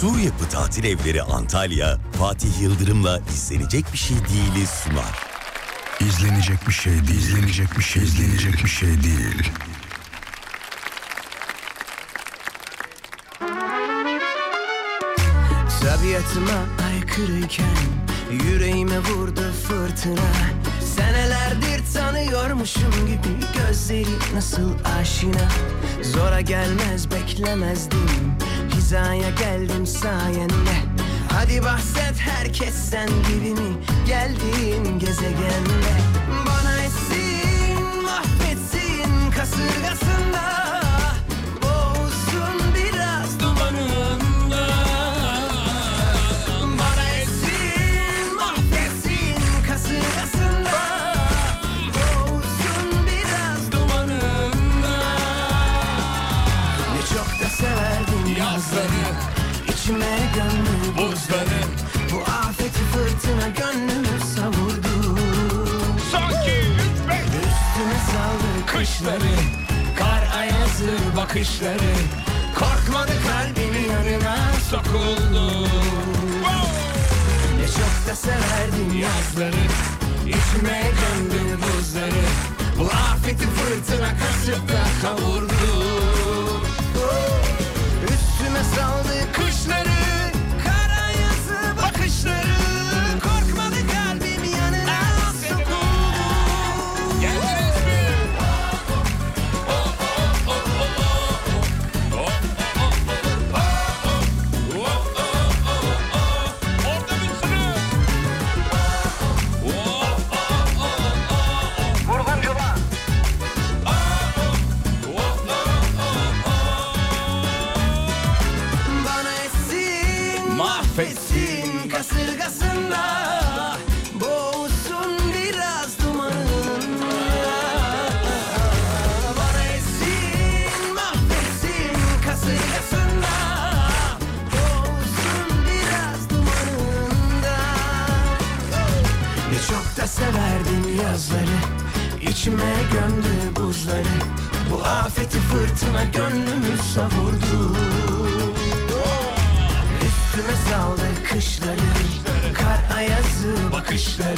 Sur Yapı Tatil Evleri Antalya, Fatih Yıldırım'la izlenecek bir şey değili sunar. İzlenecek bir şey değil. İzlenecek bir şey, izlenecek bir şey değil. Tabiatıma aykırıyken Yüreğime vurdu fırtına Senelerdir tanıyormuşum gibi Gözleri nasıl aşina Zora gelmez beklemezdim Hizaya geldim sayende. Hadi bahset herkes sen gibi mi? Geldiğin gezegende. Bana kışları Kar ayazı bakışları. Korkmadı kalbimi yanına sokuldu. Ne çok da severdim yazları İçime gömdü buzları. Bu afeti fırtına kasıp da kavurdu İçime gömdü buzları. Bu afeti fırtına gönlümü savurdu. Üstüme saldı kışları Kar ayazı bakışları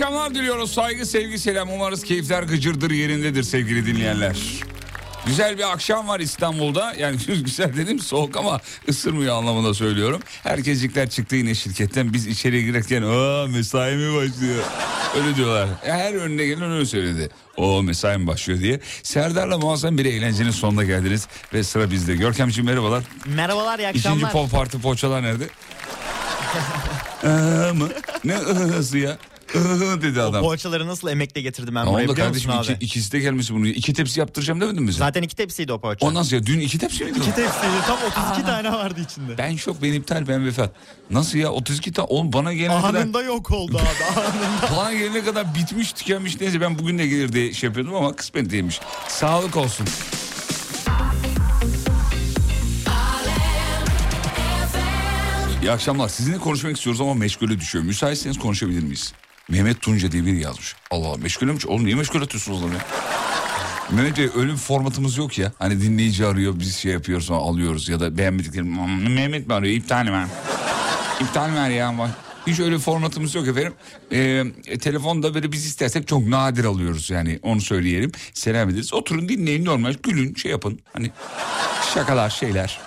akşamlar diliyoruz. Saygı, sevgi, selam. Umarız keyifler gıcırdır yerindedir sevgili dinleyenler. Güzel bir akşam var İstanbul'da. Yani güzel dedim soğuk ama ısırmıyor anlamında söylüyorum. Herkeslikler çıktı yine şirketten. Biz içeri girerken aa mesai mi başlıyor? Öyle diyorlar. Her önüne gelen öyle söyledi. O mesai mi başlıyor diye. Serdar'la muazzam bir eğlencenin sonuna geldiniz. Ve sıra bizde. Görkemciğim merhabalar. Merhabalar iyi İkinci akşamlar. pop parti poğaçalar nerede? Iı mı? Ne ıhısı ya? Dedi adam. Poğaçaları nasıl emekle getirdim ben buraya biliyor kardeşim musun abi? iki, ikisi de gelmesi bunu. İki tepsi yaptıracağım demedin mi sen? Zaten iki tepsiydi o poğaça. Ondan sonra dün iki tepsi miydi? o? İki tepsiydi tam 32 tane vardı içinde. Ben şok ben iptal ben vefat. Nasıl ya 32 tane oğlum bana gelene kadar Anında yok oldu abi anında. bana gelene kadar bitmiş tükenmiş neyse ben bugün de gelir diye şey yapıyordum ama kısmet değilmiş. Sağlık olsun. İyi akşamlar. Sizinle konuşmak istiyoruz ama meşgule düşüyor. Müsaitseniz konuşabilir miyiz? Mehmet Tunca diye biri yazmış. Allah Allah meşgule mi? Oğlum niye meşgul atıyorsunuz zaman ya? Mehmet Bey öyle formatımız yok ya. Hani dinleyici arıyor biz şey yapıyoruz sonra alıyoruz ya da beğenmediklerim. "Hmm, Mehmet mi arıyor iptal mi? İptal ver ya. Hiç öyle formatımız yok efendim. Ee, telefonda böyle biz istersek çok nadir alıyoruz yani onu söyleyelim. Selam ederiz. Oturun dinleyin normal gülün şey yapın. Hani şakalar şeyler.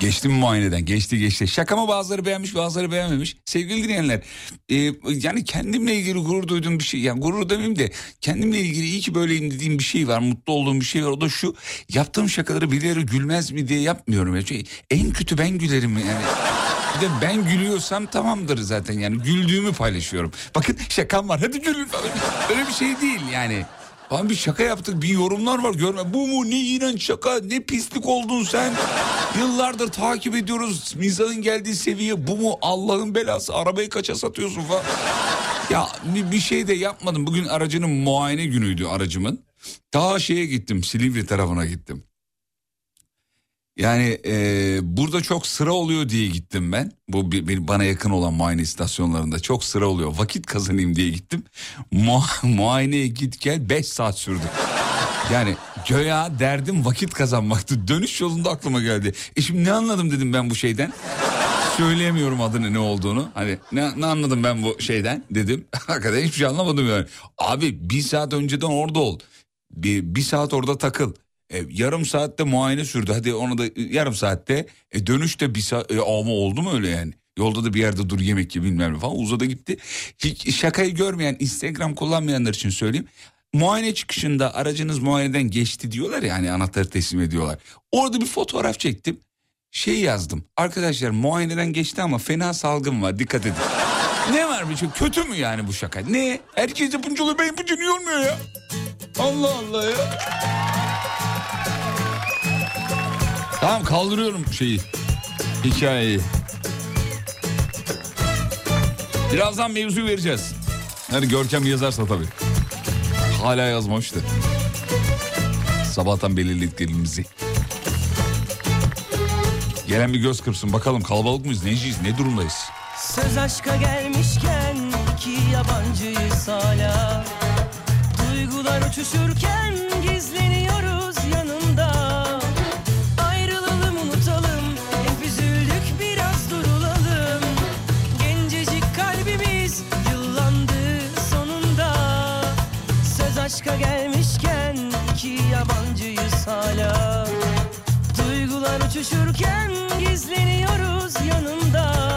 Geçti mi muayeneden? Geçti geçti. Şakamı bazıları beğenmiş bazıları beğenmemiş. Sevgili dinleyenler e, yani kendimle ilgili gurur duyduğum bir şey. Yani gurur demeyeyim de kendimle ilgili iyi ki böyleyim dediğim bir şey var. Mutlu olduğum bir şey var. O da şu yaptığım şakaları birileri gülmez mi diye yapmıyorum. Yani Şey, en kötü ben gülerim yani. Bir de ben gülüyorsam tamamdır zaten yani güldüğümü paylaşıyorum. Bakın şakam var hadi gülün falan. Öyle bir şey değil yani. Abi bir şaka yaptık bir yorumlar var görme. Bu mu ne iğrenç şaka ne pislik oldun sen. Yıllardır takip ediyoruz mizahın geldiği seviye bu mu Allah'ın belası arabayı kaça satıyorsun falan. Ya bir, şey de yapmadım bugün aracının muayene günüydü aracımın. Daha şeye gittim Silivri tarafına gittim. Yani e, burada çok sıra oluyor diye gittim ben. Bu bir, bana yakın olan muayene istasyonlarında çok sıra oluyor. Vakit kazanayım diye gittim. Mu, muayeneye git gel 5 saat sürdü. Yani göya derdim vakit kazanmaktı. Dönüş yolunda aklıma geldi. E şimdi ne anladım dedim ben bu şeyden. Söyleyemiyorum adını ne olduğunu. Hani ne, ne anladım ben bu şeyden dedim. Hakikaten hiçbir şey anlamadım yani. Abi bir saat önceden orada ol. Bir, bir saat orada takıl. E, yarım saatte muayene sürdü. Hadi onu da e, yarım saatte. E, dönüşte bir saat. E, ama oldu mu öyle yani? Yolda da bir yerde dur yemek ye bilmem ne falan uzadı gitti. Hiç şakayı görmeyen Instagram kullanmayanlar için söyleyeyim. Muayene çıkışında aracınız muayeneden geçti diyorlar ya hani anahtarı teslim ediyorlar. Orada bir fotoğraf çektim. Şey yazdım. Arkadaşlar muayeneden geçti ama fena salgın var dikkat edin. ne var bir şey kötü mü yani bu şaka? Ne? Herkes yapınca oluyor ben yapınca niye olmuyor ya? Allah Allah ya. Tamam kaldırıyorum şeyi. Hikayeyi. Birazdan mevzu vereceğiz. Yani Görkem yazarsa tabii. Hala yazmamıştı. Sabahtan belirlediklerimizi. Gelen bir göz kırpsın bakalım kalabalık mıyız neciyiz ne durumdayız? Söz aşka gelmişken iki yabancıyız hala Duygular uçuşurken Duygular uçuşurken gizleniyoruz yanında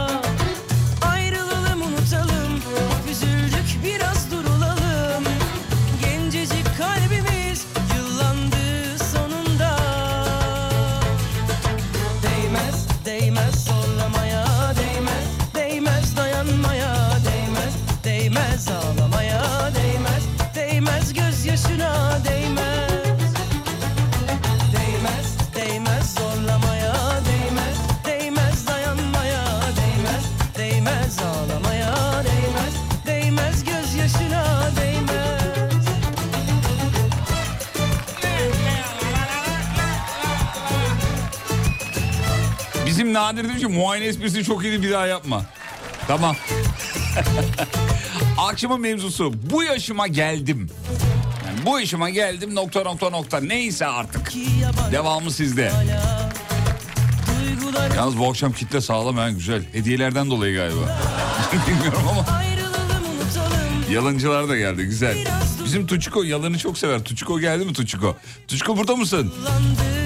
Bizim Nadir demiş ki muayene esprisi çok iyiydi bir daha yapma. Tamam. Akşamın mevzusu bu yaşıma geldim. Yani bu yaşıma geldim nokta nokta nokta neyse artık. Devamı sizde. Yalnız bu akşam kitle sağlam ha güzel. Hediyelerden dolayı galiba. Bilmiyorum ama yalıncılar da geldi güzel. Bizim Tuçiko yalını çok sever. Tuçiko geldi mi Tuçiko? Tuçiko burada mısın? Yıllandı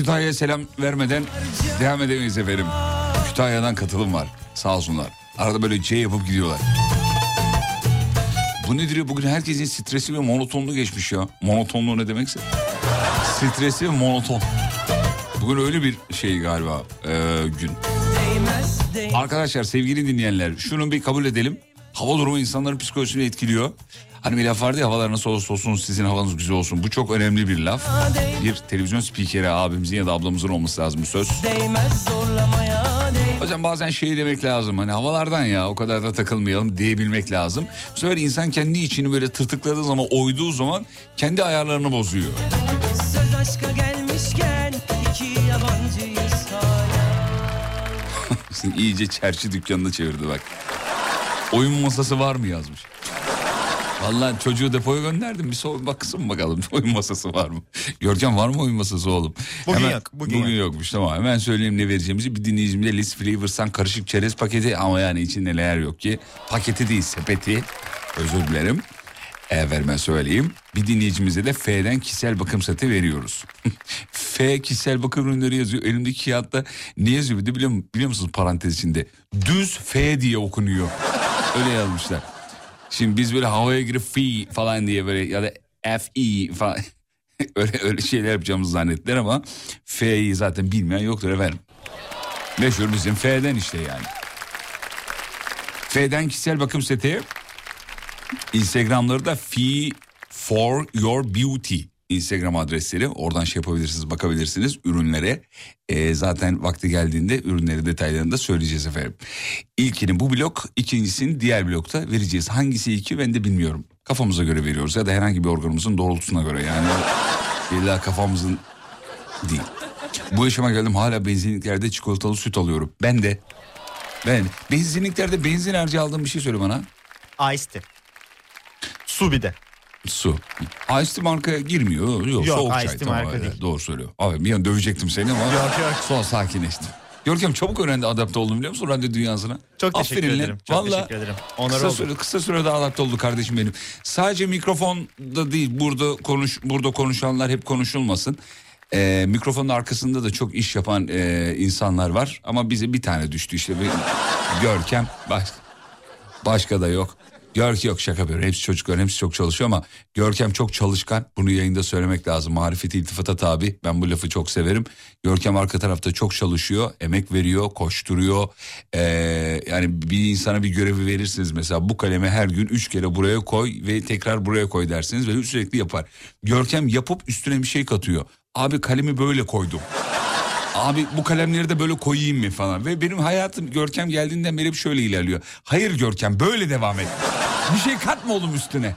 Kütahya'ya selam vermeden devam edemeyiz efendim. Kütahya'dan katılım var. Sağ olsunlar. Arada böyle C yapıp gidiyorlar. Bu nedir ya? Bugün herkesin stresi ve monotonluğu geçmiş ya. Monotonluğu ne demekse? Stresi ve monoton. Bugün öyle bir şey galiba e, gün. Arkadaşlar sevgili dinleyenler şunu bir kabul edelim. Hava durumu insanların psikolojisini etkiliyor. Hani bir laf vardı ya havalar nasıl olursa olsun sizin havanız güzel olsun. Bu çok önemli bir laf. Bir televizyon spikeri abimizin ya da ablamızın olması lazım bu söz. Hocam bazen şey demek lazım hani havalardan ya o kadar da takılmayalım diyebilmek lazım. Bu sefer insan kendi içini böyle tırtıkladığı zaman oyduğu zaman kendi ayarlarını bozuyor. Söz aşka gelmişken iki yabancıyız hala iyice çerçi dükkanını çevirdi bak. Oyun masası var mı yazmış. Vallahi çocuğu depoya gönderdim. Bir soğuk baksın bakalım oyun masası var mı? Görkem var mı oyun masası oğlum? Bugün yok, bugün yok. yokmuş tamam. Hemen söyleyeyim ne vereceğimizi. Bir dinleyicimize Liz Flavors'tan karışık çerez paketi ama yani içinde neler yok ki. Paketi değil sepeti. Özür dilerim. Efendime söyleyeyim. Bir dinleyicimize de F'den kişisel bakım seti veriyoruz. F kişisel bakım ürünleri yazıyor. Elimdeki kağıtta ne yazıyor bir de biliyor, biliyor musunuz parantez içinde? Düz F diye okunuyor. Öyle yazmışlar. Şimdi biz böyle havaya girip fi falan diye böyle ya da F-E falan öyle öyle şeyler yapacağımızı zannettiler ama F'yi zaten bilmeyen yoktur efendim. Meşhur bizim F'den işte yani. F'den kişisel bakım seti. Instagramları da Fee for Your Beauty Instagram adresleri. Oradan şey yapabilirsiniz, bakabilirsiniz ürünlere. Ee, zaten vakti geldiğinde ürünleri detaylarını da söyleyeceğiz efendim. İlkini bu blok, ikincisini diğer blokta vereceğiz. Hangisi iki ben de bilmiyorum. Kafamıza göre veriyoruz ya da herhangi bir organımızın doğrultusuna göre yani. İlla kafamızın değil. Bu yaşama geldim hala benzinliklerde çikolatalı süt alıyorum. Ben de. Ben benzinliklerde benzin harcı aldığım bir şey söyle bana. Ice tea. Su bir de. Su. Ice markaya girmiyor. Yok, Yok, soğuk çay. Tamam, marka değil. Doğru söylüyor. Abi bir an dövecektim seni ama Yok, yok. sonra sakinleştim. Görkem çabuk öğrendi adapte oldum biliyor musun radyo dünyasına? Çok teşekkür Aferin lan. ederim. Çok Vallahi teşekkür ederim. Onur kısa, oldu. süre, kısa sürede adapte oldu kardeşim benim. Sadece mikrofonda değil burada konuş burada konuşanlar hep konuşulmasın. Ee, mikrofonun arkasında da çok iş yapan e, insanlar var ama bize bir tane düştü işte bir Görkem başka, başka da yok. Görkem yok şaka yapıyorum. Hepsi çocuklar hepsi çok çalışıyor ama Görkem çok çalışkan. Bunu yayında söylemek lazım. Marifeti iltifata tabi. Ben bu lafı çok severim. Görkem arka tarafta çok çalışıyor. Emek veriyor, koşturuyor. Ee, yani bir insana bir görevi verirsiniz mesela. Bu kalemi her gün üç kere buraya koy ve tekrar buraya koy dersiniz ve sürekli yapar. Görkem yapıp üstüne bir şey katıyor. Abi kalemi böyle koydum. Abi bu kalemleri de böyle koyayım mı falan. Ve benim hayatım Görkem geldiğinden beri şöyle ilerliyor. Hayır Görkem böyle devam et. Bir şey katma oğlum üstüne.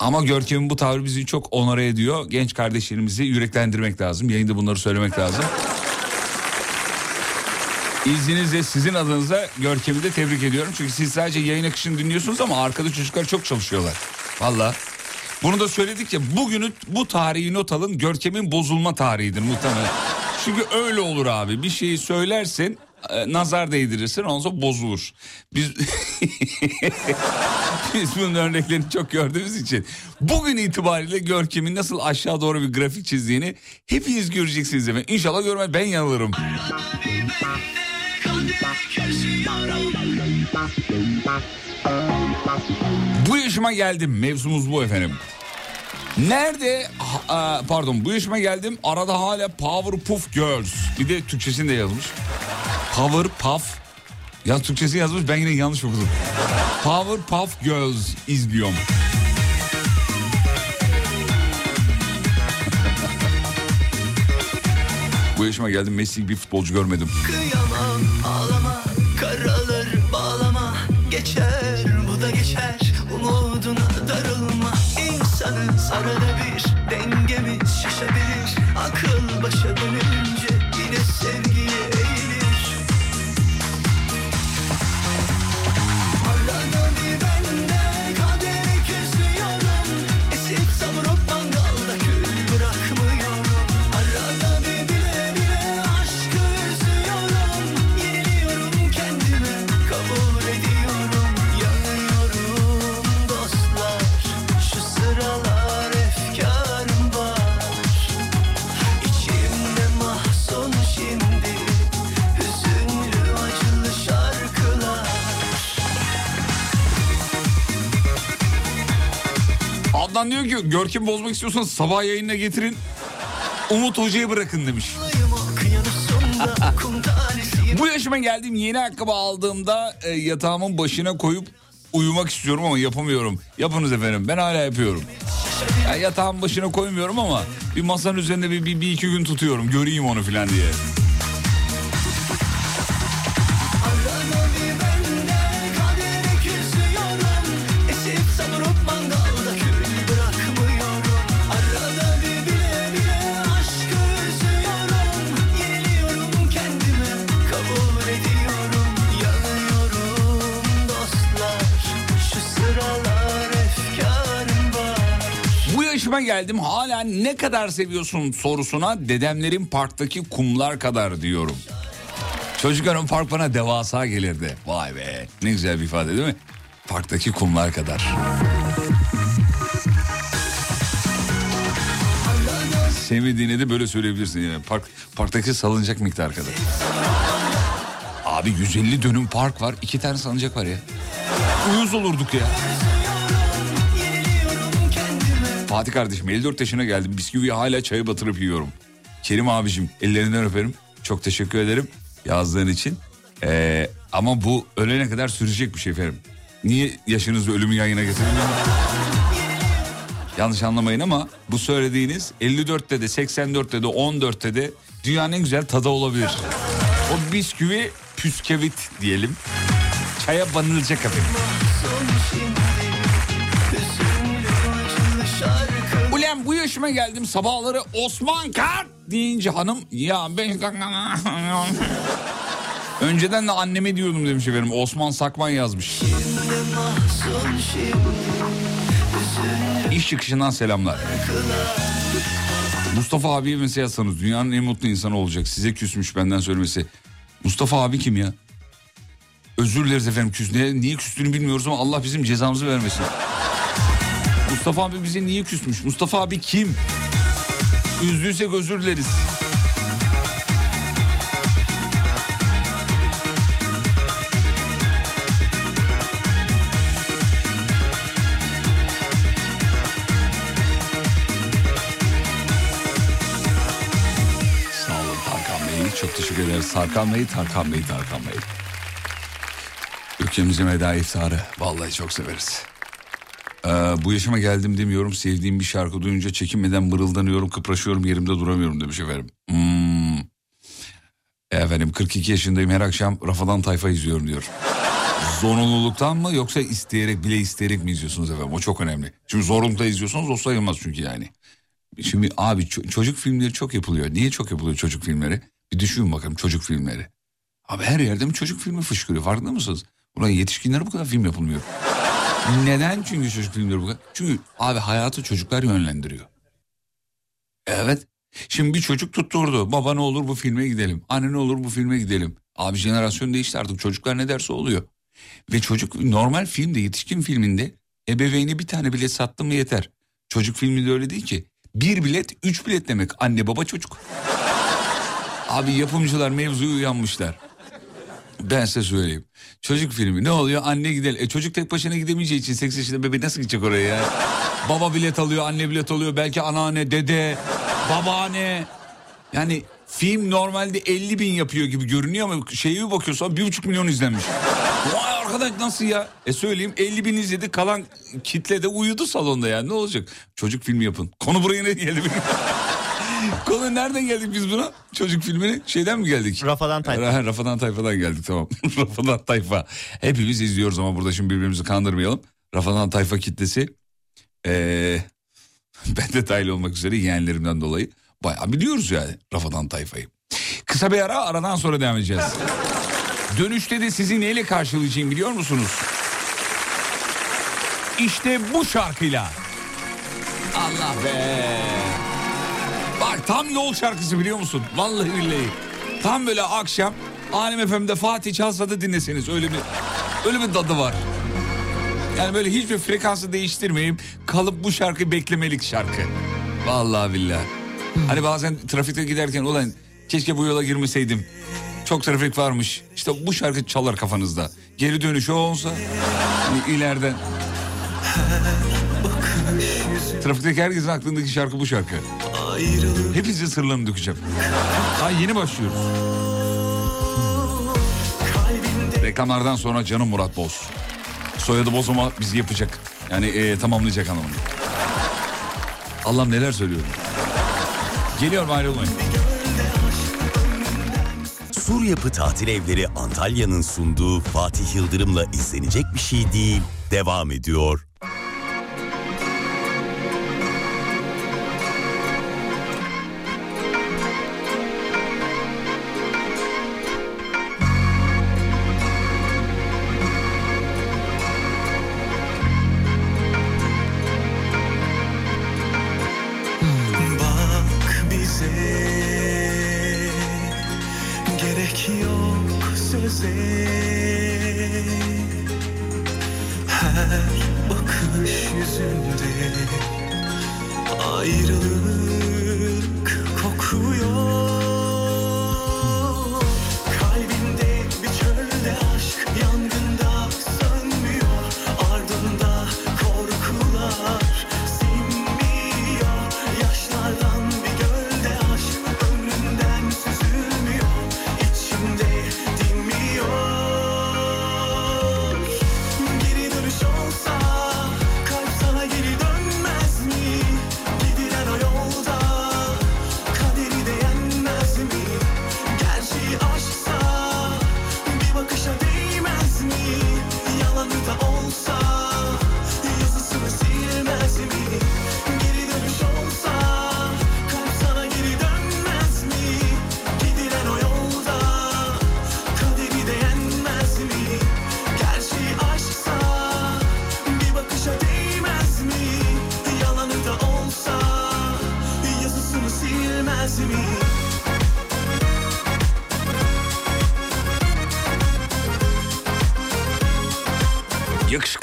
Ama Görkem'in bu tavrı bizi çok onore ediyor. Genç kardeşlerimizi yüreklendirmek lazım. Yayında bunları söylemek lazım. İzninizle sizin adınıza Görkem'i de tebrik ediyorum. Çünkü siz sadece yayın akışını dinliyorsunuz ama arkada çocuklar çok çalışıyorlar. Valla. Bunu da söyledik ya bugünü bu tarihi not alın Görkem'in bozulma tarihidir muhtemelen. Çünkü öyle olur abi bir şeyi söylersin e, nazar değdirirsin ondan sonra bozulur. Biz biz bunun örneklerini çok gördüğümüz için bugün itibariyle Görkem'in nasıl aşağı doğru bir grafik çizdiğini hepiniz göreceksiniz efendim. İnşallah görmez ben yanılırım. Bu yaşıma geldim mevzumuz bu efendim. Nerede e, pardon bu yaşıma geldim arada hala Powerpuff Girls bir de Türkçesini de yazmış. Powerpuff ya Türkçesini yazmış ben yine yanlış okudum. Powerpuff Girls izliyorum. Bu yaşıma geldim Messi gibi futbolcu görmedim. Kıyamam ağlama Karalır diyor Görkem bozmak istiyorsanız sabah yayınına getirin. Umut Hoca'yı bırakın demiş. Bu yaşıma geldiğim yeni ayakkabı aldığımda e, yatağımın başına koyup uyumak istiyorum ama yapamıyorum. Yapınız efendim ben hala yapıyorum. Ya yatağın başına koymuyorum ama bir masanın üzerinde bir, bir, bir iki gün tutuyorum göreyim onu filan diye. Yaşıma geldim hala ne kadar seviyorsun sorusuna dedemlerin parktaki kumlar kadar diyorum. Çocukken park bana devasa gelirdi. Vay be ne güzel bir ifade değil mi? Parktaki kumlar kadar. Sevmediğini de böyle söyleyebilirsin yani. Park, parktaki salıncak miktarı kadar. Abi 150 dönüm park var. iki tane salıncak var ya. Uyuz olurduk ya. Fatih kardeşim 54 yaşına geldim. Bisküviyi hala çaya batırıp yiyorum. Kerim abicim ellerinden öperim. Çok teşekkür ederim yazdığın için. Ee, ama bu ölene kadar sürecek bir şey efendim. Niye yaşınızı ölümü yayına getirdin? Yanlış anlamayın ama bu söylediğiniz 54'te de 84'te de 14'te de dünyanın en güzel tadı olabilir. O bisküvi püskevit diyelim. Çaya banılacak efendim. Ulan bu yaşıma geldim sabahları Osman Kart deyince hanım ya ben Önceden de anneme diyordum demiş efendim. Osman Sakman yazmış. İş çıkışından selamlar. Mustafa abiye mesela yazsanız dünyanın en mutlu insanı olacak. Size küsmüş benden söylemesi. Mustafa abi kim ya? Özür dileriz efendim küs. Ne, niye küstüğünü bilmiyoruz ama Allah bizim cezamızı vermesin. Mustafa abi bize niye küsmüş? Mustafa abi kim? Üzdüysek özür dileriz. Çok teşekkür ederiz. Tarkan Bey, Tarkan Bey, Tarkan Bey. Ülkemize meda iftarı. Vallahi çok severiz. Ee, bu yaşıma geldim demiyorum. Sevdiğim bir şarkı duyunca çekinmeden mırıldanıyorum, kıpraşıyorum, yerimde duramıyorum demiş efendim. Hmm. Efendim 42 yaşındayım her akşam Rafadan Tayfa izliyorum diyor. Zorunluluktan mı yoksa isteyerek bile isteyerek mi izliyorsunuz efendim? O çok önemli. Şimdi zorunlulukta izliyorsanız o sayılmaz çünkü yani. Şimdi abi ço- çocuk filmleri çok yapılıyor. Niye çok yapılıyor çocuk filmleri? Bir düşünün bakalım çocuk filmleri. Abi her yerde mi çocuk filmi fışkırıyor farkında mısınız? Ulan yetişkinlere bu kadar film yapılmıyor. Neden çünkü çocuk filmleri bu kadar? Çünkü abi hayatı çocuklar yönlendiriyor. Evet. Şimdi bir çocuk tutturdu. Baba ne olur bu filme gidelim. Anne ne olur bu filme gidelim. Abi jenerasyon değişti artık. Çocuklar ne derse oluyor. Ve çocuk normal filmde yetişkin filminde ebeveyni bir tane bilet sattı mı yeter. Çocuk filminde öyle değil ki. Bir bilet üç bilet demek anne baba çocuk. Abi yapımcılar mevzuya uyanmışlar. Ben size söyleyeyim. Çocuk filmi ne oluyor? Anne gidelim. E çocuk tek başına gidemeyeceği için 8 yaşında bebek nasıl gidecek oraya ya? Baba bilet alıyor, anne bilet alıyor. Belki anneanne, dede, babaanne. Yani film normalde 50 bin yapıyor gibi görünüyor ama şeye bir bakıyorsun bir buçuk milyon izlenmiş. Vay arkadaş nasıl ya? E söyleyeyim 50 bin izledi kalan kitle de uyudu salonda yani ne olacak? Çocuk filmi yapın. Konu buraya ne geldi. Konu nereden geldik biz buna? Çocuk filmine şeyden mi geldik? Rafadan Tayfa. Ra- Rafadan Tayfa'dan geldik tamam. Rafadan Tayfa. Hepimiz izliyoruz ama burada şimdi birbirimizi kandırmayalım. Rafadan Tayfa kitlesi ee, ben de dahil olmak üzere yeğenlerimden dolayı bayağı biliyoruz yani Rafadan Tayfa'yı. Kısa bir ara aradan sonra devam edeceğiz. Dönüşte de sizi neyle karşılayacağım biliyor musunuz? İşte bu şarkıyla. Allah be. Bak tam yol şarkısı biliyor musun? Vallahi billahi. Tam böyle akşam Alem FM'de Fatih çalsa da dinleseniz öyle bir öyle bir tadı var. Yani böyle hiçbir frekansı değiştirmeyip kalıp bu şarkıyı beklemelik şarkı. Vallahi billahi. Hani bazen trafikte giderken ulan keşke bu yola girmeseydim. Çok trafik varmış. İşte bu şarkı çalar kafanızda. Geri dönüşü o olsa hani ileriden. Trafikteki herkesin aklındaki şarkı bu şarkı. Hepinizin sırlarını dökeceğim. Daha yeni başlıyoruz. Reklamlardan sonra canım Murat Boz. Soyadı Boz ama bizi yapacak. Yani e, tamamlayacak anlamında. Allah'ım neler söylüyorum. Geliyorum ayrılmayın. Sur Yapı Tatil Evleri Antalya'nın sunduğu Fatih Yıldırım'la izlenecek bir şey değil devam ediyor.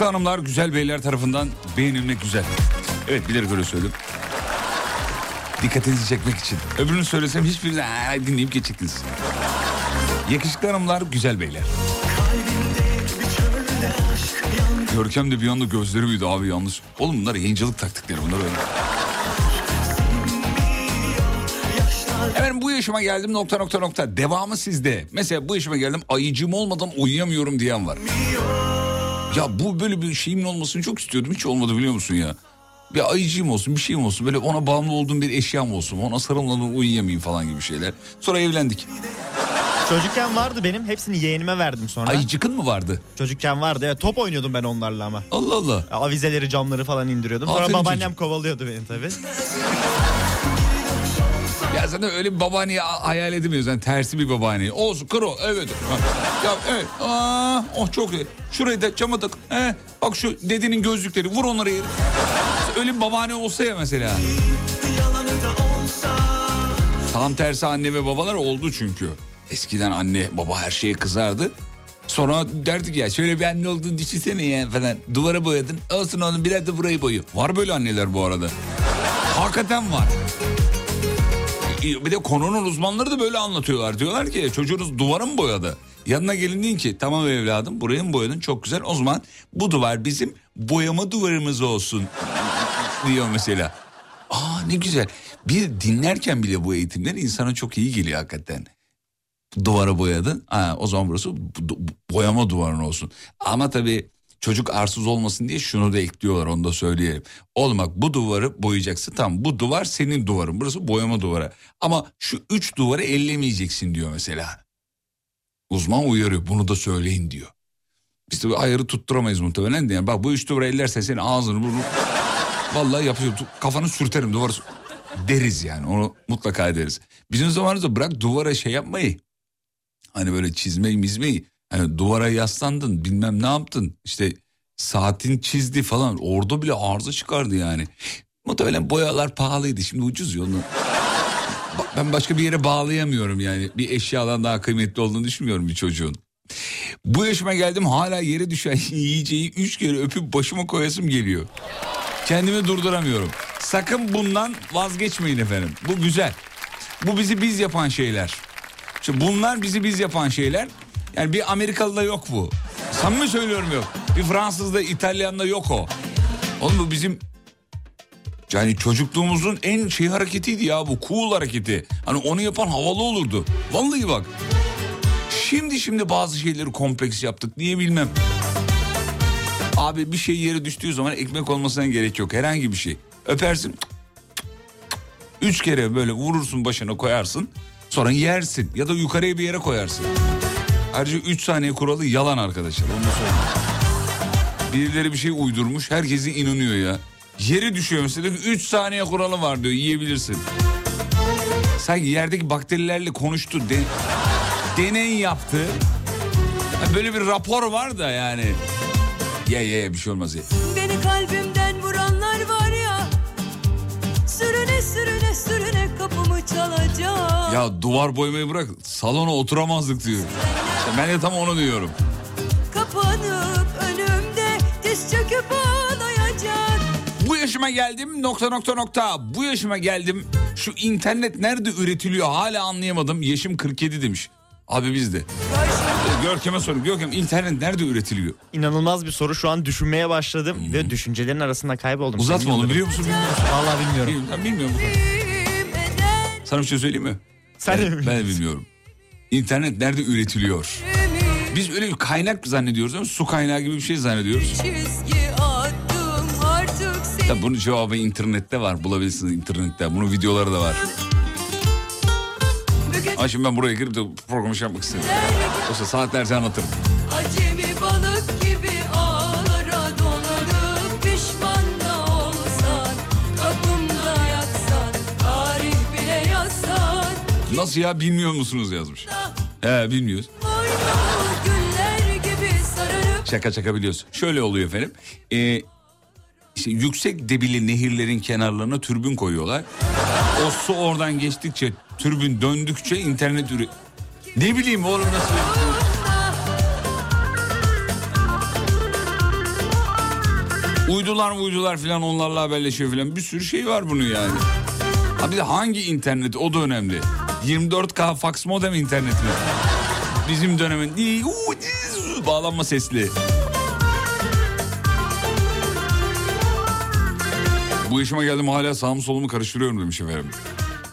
Yakışıklı hanımlar güzel beyler tarafından beğenilmek güzel. Evet bilerek öyle söyledim. Dikkatinizi çekmek için. Öbürünü söylesem hiçbirini dinleyip geçecektiniz. Yakışıklı hanımlar güzel beyler. Görkem de bir anda gözleri büyüdü abi yanlış. Oğlum bunlar yayıncılık taktikleri bunlar öyle. Efendim bu yaşıma geldim nokta nokta nokta. Devamı sizde. Mesela bu yaşıma geldim ayıcım olmadan uyuyamıyorum diyen var. Ya bu böyle bir şeyimin olmasını çok istiyordum. Hiç olmadı biliyor musun ya? Bir ayıcığım olsun bir şeyim olsun. Böyle ona bağımlı olduğum bir eşyam olsun. Ona sarılmadan uyuyamayayım falan gibi şeyler. Sonra evlendik. Çocukken vardı benim. Hepsini yeğenime verdim sonra. Ayıcıkın mı vardı? Çocukken vardı. Evet, top oynuyordum ben onlarla ama. Allah Allah. Avizeleri camları falan indiriyordum. Sonra Aferin babaannem çocuk. kovalıyordu beni tabii. Ya zaten öyle bir babaanneyi hayal edemiyoruz. Yani tersi bir babaanneyi. Olsun kro evet. Ha. Ya evet. Aa, oh çok iyi. Şurayı da cama tak. He, bak şu dedenin gözlükleri vur onları yere. Öyle bir babaanne olsa ya mesela. Tam tersi anne ve babalar oldu çünkü. Eskiden anne baba her şeye kızardı. Sonra derdik ya şöyle bir anne olduğunu düşünsene ya falan. Duvara boyadın. Olsun oğlum biraz da burayı boyu. Var böyle anneler bu arada. Hakikaten var. Bir de konunun uzmanları da böyle anlatıyorlar. Diyorlar ki çocuğunuz duvara mı boyadı? Yanına gelin deyin ki tamam evladım burayı mı boyadın çok güzel. O zaman bu duvar bizim boyama duvarımız olsun diyor mesela. Aa ne güzel. Bir dinlerken bile bu eğitimler insana çok iyi geliyor hakikaten. Duvara boyadın. Ha, o zaman burası bu- boyama duvarın olsun. Ama tabii çocuk arsız olmasın diye şunu da ekliyorlar onu da söyleyelim. Oğlum bak bu duvarı boyayacaksın. Tamam bu duvar senin duvarın. Burası boyama duvarı. Ama şu üç duvarı ellemeyeceksin diyor mesela. Uzman uyarıyor bunu da söyleyin diyor. Biz de ayarı tutturamayız muhtemelen de. Yani bak bu üç duvarı ellersen senin ağzını burnunu... Vallahi yapıyor. Kafanı sürterim duvarı deriz yani onu mutlaka ederiz. Bizim zamanımızda bırak duvara şey yapmayı. Hani böyle çizmeyi mizmeyi. Hani duvara yaslandın bilmem ne yaptın. İşte saatin çizdi falan. Orada bile arıza çıkardı yani. Muhtemelen boyalar pahalıydı şimdi ucuz yolunu. Ben başka bir yere bağlayamıyorum yani. Bir eşyadan daha kıymetli olduğunu düşünmüyorum bir çocuğun. Bu yaşıma geldim hala yere düşen yiyeceği üç kere öpüp başıma koyasım geliyor. Kendimi durduramıyorum. Sakın bundan vazgeçmeyin efendim. Bu güzel. Bu bizi biz yapan şeyler. Şimdi bunlar bizi biz yapan şeyler. Yani bir Amerikalı'da yok bu. Samimi söylüyorum yok. Bir Fransız'da, İtalyan'da yok o. Oğlum bu bizim yani çocukluğumuzun en şey hareketiydi ya bu cool hareketi. Hani onu yapan havalı olurdu. Vallahi bak. Şimdi şimdi bazı şeyleri kompleks yaptık niye bilmem. Abi bir şey yere düştüğü zaman ekmek olmasına gerek yok. Herhangi bir şey. Öpersin. Üç kere böyle vurursun başına koyarsın. Sonra yersin ya da yukarıya bir yere koyarsın. Ayrıca 3 saniye kuralı yalan arkadaşlar. Onu söyleyeyim. Birileri bir şey uydurmuş. Herkese inanıyor ya. Yere düşüyor mesela 3 saniye kuralı var diyor yiyebilirsin. Sanki yerdeki bakterilerle konuştu. De, deney yaptı. Böyle bir rapor var da yani. Ye ye bir şey olmaz ye. Beni kalbimden çalacak Ya duvar boyamayı bırak salona oturamazdık diyor. Ben de tam onu diyorum. Kapanıp önümde diz çöküp ağlayacak Bu yaşıma geldim nokta nokta nokta. Bu yaşıma geldim. Şu internet nerede üretiliyor hala anlayamadım. Yaşım 47 demiş. Abi biz de. Görkem'e sorun. Görkem internet nerede üretiliyor? İnanılmaz bir soru. Şu an düşünmeye başladım ve düşüncelerin arasında kayboldum. Uzatma onu biliyor musun bilmiyor musun? Vallahi bilmiyorum. Bilmiyorum, ben bilmiyorum. Eder Sana bir şey söyleyeyim mi? Sen de ben, mi ben de bilmiyorum. İnternet nerede üretiliyor? Biz öyle bir kaynak zannediyoruz ama su kaynağı gibi bir şey zannediyoruz. Tabii bunun cevabı internette var. Bulabilirsiniz internette. Bunun videoları da var. Ama şimdi ben buraya girip de programı şey yapmak istemiyorum. Yoksa saatlerce anlatırım. acemi Nasıl ya bilmiyor musunuz yazmış. He bilmiyoruz. Şaka şaka biliyoruz. Şöyle oluyor efendim. Ee, işte yüksek debili nehirlerin kenarlarına türbün koyuyorlar. O su oradan geçtikçe, türbün döndükçe internet üre... Ne bileyim oğlum nasıl... Uydular uydular filan onlarla haberleşiyor filan. Bir sürü şey var bunun yani. Ha bir de hangi internet o da önemli. 24K fax modem internet mi? Bizim dönemin Bağlanma sesli. Bu yaşıma geldim hala sağımı solumu karıştırıyorum demiş efendim.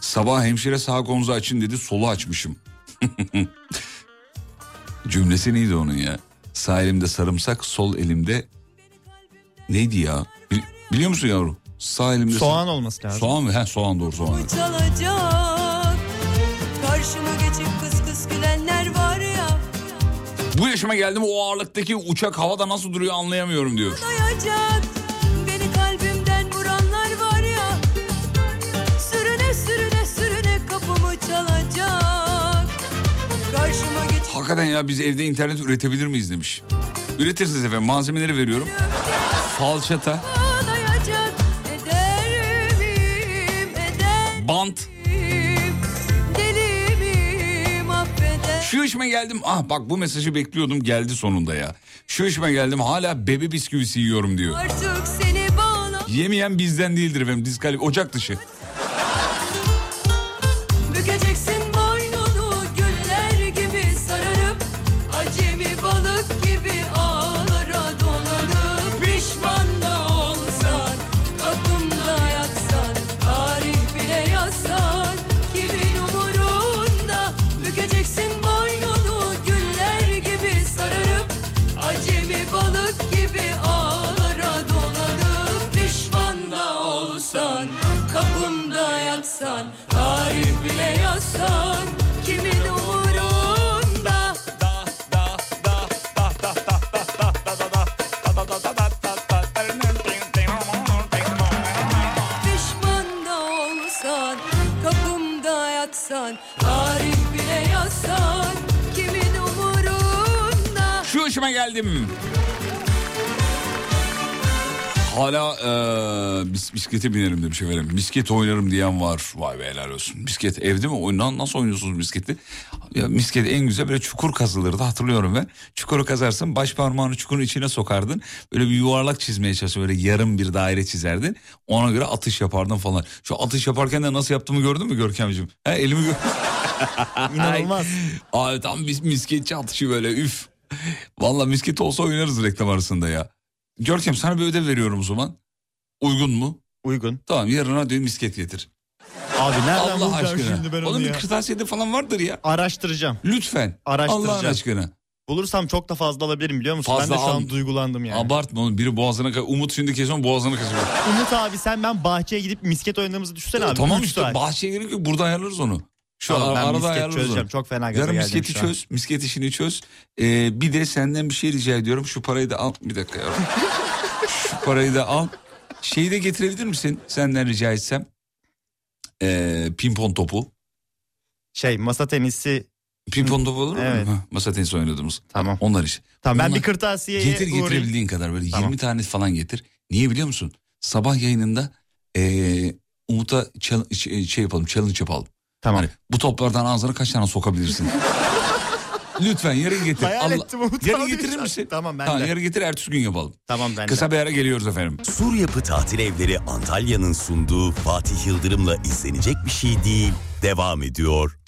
Sabah hemşire sağ konuzu açın dedi solu açmışım. Cümlesi neydi onun ya? Sağ elimde sarımsak sol elimde neydi ya? Bil- biliyor musun yavrum? Sağ elimde Soğan olması lazım. Soğan mı? He soğan doğru soğan. çalacak Bu yaşıma geldim o ağırlıktaki uçak havada nasıl duruyor anlayamıyorum diyor. Dayacak Beni kalbimden vuranlar var ya Sürüne sürüne sürüne kapımı çalacak Karşıma geçip Hakikaten ya biz evde internet üretebilir miyiz demiş. Üretirsiniz efendim malzemeleri veriyorum. Falçata, bant. Şu yaşıma geldim. Ah bak bu mesajı bekliyordum geldi sonunda ya. Şu yaşıma geldim hala bebe bisküvisi yiyorum diyor. Artık seni bağla Yemeyen bizden değildir efendim diskalif ocak dışı. Yatsan Tarih bile yazsan kimin umurunda Pişman da olsan kapımda yatsan Tarih bile yazsan kimin umurunda Şu yaşıma geldim. Hala eee bis, bisiklete binerim demiş efendim. Misket oynarım diyen var. Vay be helal olsun. Misket evde mi? Oynan, nasıl oynuyorsunuz misketi? Ya misket en güzel böyle çukur kazılırdı hatırlıyorum ben. Çukuru kazarsın baş parmağını çukurun içine sokardın. Böyle bir yuvarlak çizmeye çalışırdın. Böyle yarım bir daire çizerdin. Ona göre atış yapardın falan. Şu atış yaparken de nasıl yaptığımı gördün mü Görkemciğim? He, elimi gör. İnanılmaz. Abi tam mis misketçi atışı böyle üf. Valla misket olsa oynarız reklam arasında ya. Görkem sana bir ödev veriyorum o zaman. Uygun mu? Uygun. Tamam yarına diyor misket getir. Abi nereden Allah bulacağım aşkına. şimdi ben onu Oğlum bir ya? kırtasiyede falan vardır ya. Araştıracağım. Lütfen. Araştıracağım. Allah'ın aşkına. Bulursam çok da fazla alabilirim biliyor musun? Fazla ben de şu al. an duygulandım yani. Abartma oğlum biri boğazına ka- Umut şimdi kesin boğazına kaçırıyor. Umut abi sen ben bahçeye gidip misket oynadığımızı düşünsene abi. tamam Üç işte saat. bahçeye gerek yok burada ayarlarız onu. Şu Tamam, ar- ben arada misket çözeceğim. onu. Çok fena gaza Yarın geldim misketi an. çöz. Misket işini çöz. Ee, bir de senden bir şey rica ediyorum. Şu parayı da al. Bir dakika yavrum. Şu parayı da al. Şeyi de getirebilir misin? Senden rica etsem. Ee, pimpon topu. Şey masa tenisi. Pimpon topu olur mu? Evet. Ha, Masa tenisi oynadığımız. Tamam. Onlar işte. Tamam ben Onlar- bir kırtasiyeye Getir uğrayayım. getirebildiğin kadar böyle Tamam. 20 tane falan getir. Niye biliyor musun? Sabah yayınında ee, Umut'a şey, şey yapalım challenge yapalım. Tamam. Hani bu toplardan ağzına kaç tane sokabilirsin? Lütfen yarın getir. Hayal ettim Umut Yarın getirir misin? Tamam, ben Tamam, de. yarın getir ertesi gün yapalım. Tamam ben de. Kısa bir ara geliyoruz efendim. Sur Yapı Tatil Evleri Antalya'nın sunduğu Fatih Yıldırım'la izlenecek bir şey değil. Devam ediyor.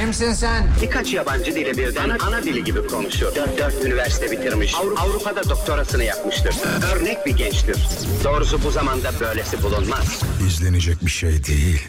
Kimsin sen? Birkaç yabancı dili birden ana dili gibi konuşuyor. Dört, dört üniversite bitirmiş. Avru- Avrupa'da doktorasını yapmıştır. Örnek bir gençtir. Doğrusu bu zamanda böylesi bulunmaz. İzlenecek bir şey değil.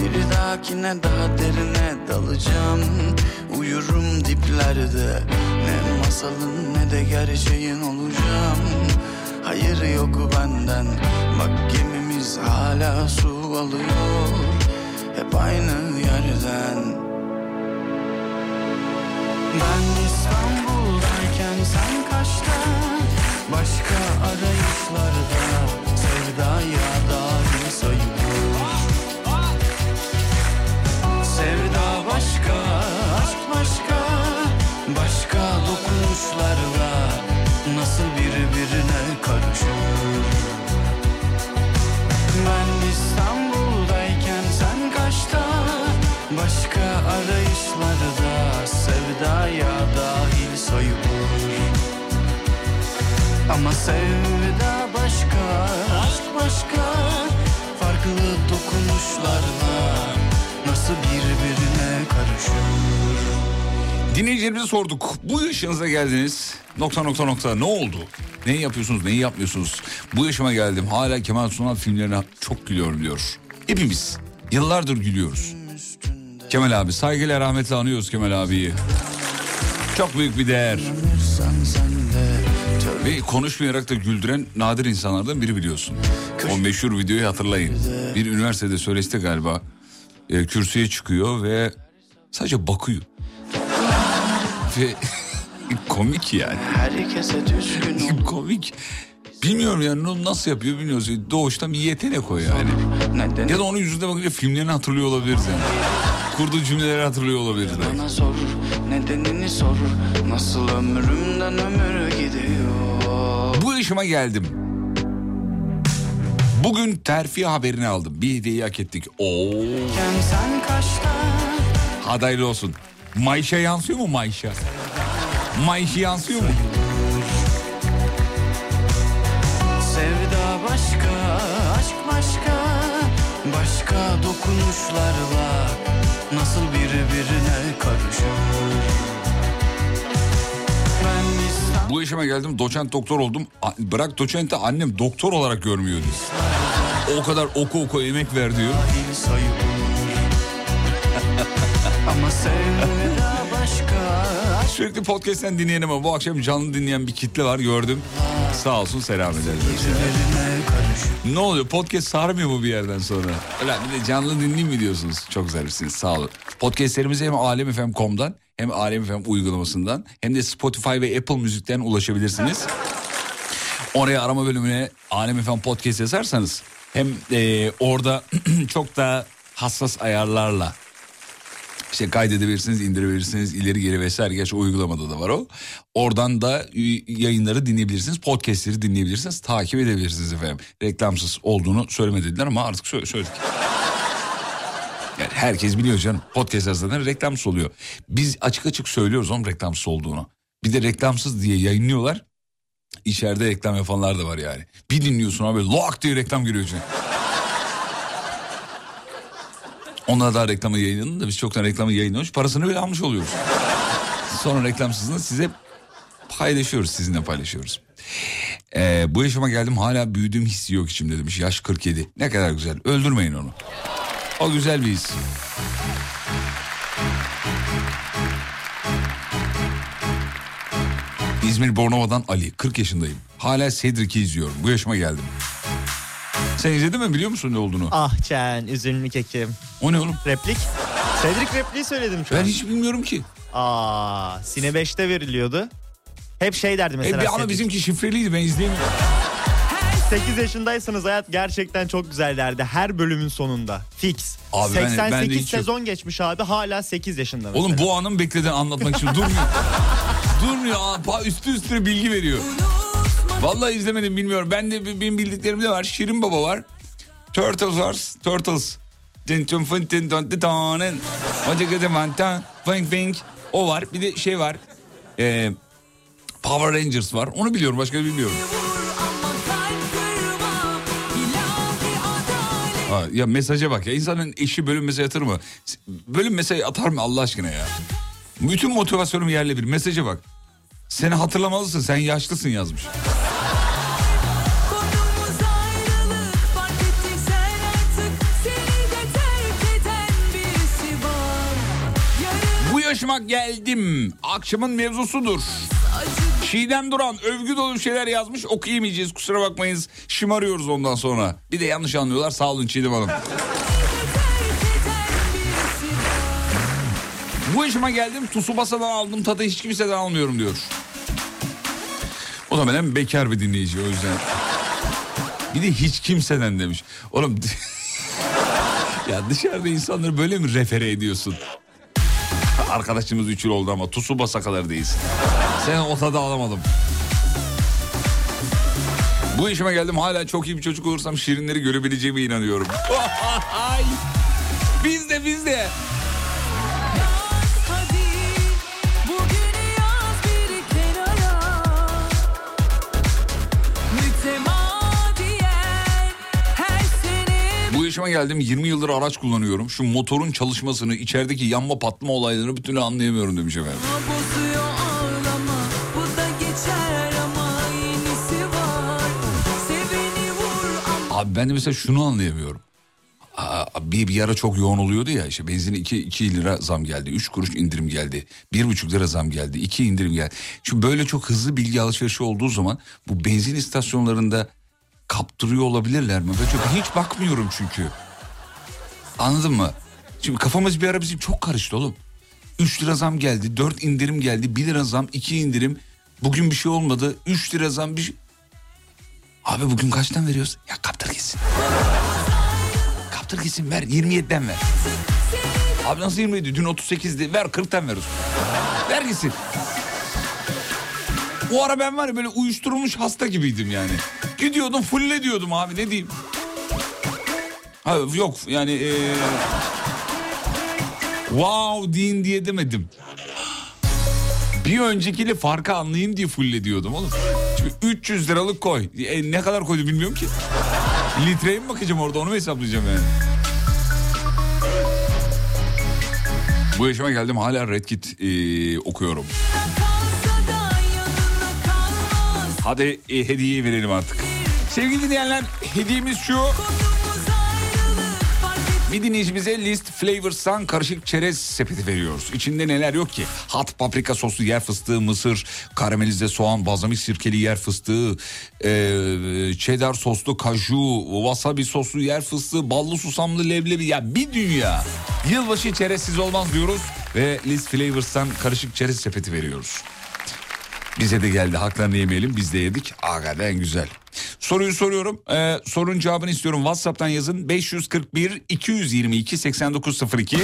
Bir dahakine daha derine dalacağım. Uyurum diplerde. Ne masalın ne de gerçeğin olacağım. Hayır yok benden. Bak gemimiz hala su alıyor. Hep aynı yerden. Ben İstanbul'dayken sen kaçta? Başka arayışlarda Sevdaya dair sayılır başka, aşk başka Başka dokunuşlarla Nasıl birbirine karışır? Ben İstanbul'dayken sen kaçta Başka arayışlarda sevdaya dahil sayılır. Ama sevda başka, aşk başka Farklı dokunuşlarla Nasıl birbirine Dinleyicilerimize sorduk. Bu yaşınıza geldiniz. Nokta nokta nokta. Ne oldu? Neyi yapıyorsunuz, neyi yapmıyorsunuz? Bu yaşıma geldim. Hala Kemal Sunal filmlerine çok gülüyorum diyor. Hepimiz yıllardır gülüyoruz. Kemal abi saygıyla rahmetle anıyoruz Kemal abiyi. Çok büyük bir değer. Ve konuşmayarak da güldüren nadir insanlardan biri biliyorsun. O meşhur videoyu hatırlayın. Bir üniversitede soliste galiba e, kürsüye çıkıyor ve sadece bakıyor. ve komik yani. Herkese düzgün ol komik. Bilmiyorum yani onu nasıl yapıyor bilmiyoruz. Doğuştan bir yetenek o yani. Neden Ya da onun yüzünde bakınca filmlerini hatırlıyor olabiliriz yani. Kurduğu cümleleri hatırlıyor olabiliriz belki. bana sor Nedenini sor Nasıl ömrümden ömür gidiyor Bu yaşıma geldim. Bugün terfi haberini aldım. Bir hediyeyi hak ettik. Oo. Sen kaçta Adaylı olsun. Mayşa yansıyor mu Mayşa? Mayşa yansıyor mu? Sevda başka, aşk başka Başka dokunuşlarla Nasıl birbirine karışır İstanbul Bu yaşıma geldim doçent doktor oldum. Bırak doçenti annem doktor olarak görmüyordu. O kadar oku oku emek ver diyor. sayılır Ama sevda başka Aşk Sürekli podcast'ten dinleyen ama bu akşam canlı dinleyen bir kitle var gördüm. Sağ olsun selam ederiz. Ne oluyor podcast sarmıyor mu bir yerden sonra? Öyle bir de canlı dinleyeyim mi diyorsunuz? Çok zarifsiniz sağ olun. Podcastlerimize hem alemfm.com'dan hem alemfm uygulamasından hem de Spotify ve Apple Müzik'ten ulaşabilirsiniz. Oraya arama bölümüne Alem FM Podcast yazarsanız hem e, orada çok daha hassas ayarlarla işte kaydedebilirsiniz, indirebilirsiniz, ileri geri vesaire. Gerçi uygulamada da var o. Oradan da yayınları dinleyebilirsiniz, podcastleri dinleyebilirsiniz, takip edebilirsiniz efendim. Reklamsız olduğunu söylemediler ama artık sö- söyledik. Yani herkes biliyor canım. Podcast zaten reklamsız oluyor. Biz açık açık söylüyoruz onun reklamsız olduğunu. Bir de reklamsız diye yayınlıyorlar. İçeride reklam yapanlar da var yani. Bir dinliyorsun abi lock diye reklam giriyor içine. Onlar daha reklamı yayınlandı da biz çoktan reklamı yayınlamış parasını bile almış oluyoruz. Sonra reklamsızını size paylaşıyoruz sizinle paylaşıyoruz. Ee, bu yaşıma geldim hala büyüdüğüm hissi yok içimde demiş. Yaş 47. Ne kadar güzel. Öldürmeyin onu. O güzel bir his. İzmir Bornova'dan Ali. 40 yaşındayım. Hala Cedric'i izliyorum. Bu yaşıma geldim. Sen izledin mi biliyor musun ne olduğunu? Ah Çen üzümlü kekim. O ne oğlum? Replik. Cedric repliği söyledim şu Ben an. hiç bilmiyorum ki. Aa, Sine 5'te veriliyordu. Hep şey derdi E, mesela. bir ama Cedric. bizimki şifreliydi ben izleyemiyorum. 8 yaşındaysanız hayat gerçekten çok güzel derdi. Her bölümün sonunda. Fix. Abi ben- 88 ben de hiç yok. sezon geçmiş abi hala 8 yaşında mesela. Oğlum bu anın beklediğini anlatmak için durmuyor. durmuyor. Üstü üstüne bilgi veriyor. Vallahi izlemedim bilmiyorum. Ben de benim bildiklerim de var. Şirin Baba var. Turtles var. Turtles. O var. Bir de şey var. Ee, Power Rangers var. Onu biliyorum. Başka bilmiyorum. Ha, ya mesaja bak ya. İnsanın eşi bölüm mesaj atır mı? Bölüm mesaj atar mı Allah aşkına ya? Bütün motivasyonum yerle bir. Mesaja bak. Seni hatırlamalısın. Sen yaşlısın yazmış. Yaşıma geldim. Akşamın mevzusudur. Çiğdem Duran övgü dolu şeyler yazmış okuyamayacağız kusura bakmayınız şımarıyoruz ondan sonra. Bir de yanlış anlıyorlar sağ olun Çiğdem Hanım. Bu yaşıma geldim Tsubasa'dan aldım tadı hiç kimseden almıyorum diyor. O da benim bekar bir dinleyici o yüzden. Bir de hiç kimseden demiş. Oğlum ya dışarıda insanları böyle mi refere ediyorsun? Arkadaşımız 3 yıl oldu ama Tsubasa kadar değilsin. Sen o tadı alamadım. Bu işime geldim hala çok iyi bir çocuk olursam şirinleri görebileceğime inanıyorum. biz de biz de. Yaşıma geldim 20 yıldır araç kullanıyorum. Şu motorun çalışmasını, içerideki yanma patlama olaylarını bir türlü anlayamıyorum demiş efendim. Abi ben de mesela şunu anlayamıyorum. Aa, bir, bir ara çok yoğun oluyordu ya işte benzin 2, 2 lira zam geldi 3 kuruş indirim geldi 1,5 lira zam geldi 2 indirim geldi. Şu böyle çok hızlı bilgi alışverişi olduğu zaman bu benzin istasyonlarında kaptırıyor olabilirler mi? Ben çok, hiç bakmıyorum çünkü. Anladın mı? Şimdi kafamız bir ara bizim çok karıştı oğlum. 3 lira zam geldi 4 indirim geldi 1 lira zam 2 indirim. Bugün bir şey olmadı 3 lira zam bir şey... Abi bugün kaçtan veriyoruz? Ya kaptır gitsin. Kaptır gitsin ver 27'den ver. Abi nasıl 27? Dün 38'di. Ver 40'tan ver. Ver gitsin. O ara ben var ya böyle uyuşturulmuş hasta gibiydim yani. Gidiyordum fulle diyordum abi ne diyeyim. Ha, yok yani ee... wow deyin diye demedim. Bir öncekiyle farkı anlayayım diye fulle diyordum oğlum. Şimdi 300 liralık koy. E, ne kadar koydu bilmiyorum ki. Litreye mi bakacağım orada onu mu hesaplayacağım yani? Bu yaşıma geldim hala Red Kit e, okuyorum. Hadi e, hediyeyi verelim artık. Sevgili dinleyenler hediyemiz şu. Bir dinleyicimize List Flavors'tan karışık çerez sepeti veriyoruz. İçinde neler yok ki? Hat paprika soslu yer fıstığı, mısır, karamelize soğan, bazamik sirkeli yer fıstığı, e, cheddar soslu kaju, wasabi soslu yer fıstığı, ballı susamlı leblebi. Ya bir dünya. Yılbaşı çerezsiz olmaz diyoruz ve List Flavors'tan karışık çerez sepeti veriyoruz. Bize de geldi haklarını yemeyelim biz de yedik. Hakikaten güzel. Soruyu soruyorum. Ee, sorunun cevabını istiyorum. WhatsApp'tan yazın. 541 222 8902.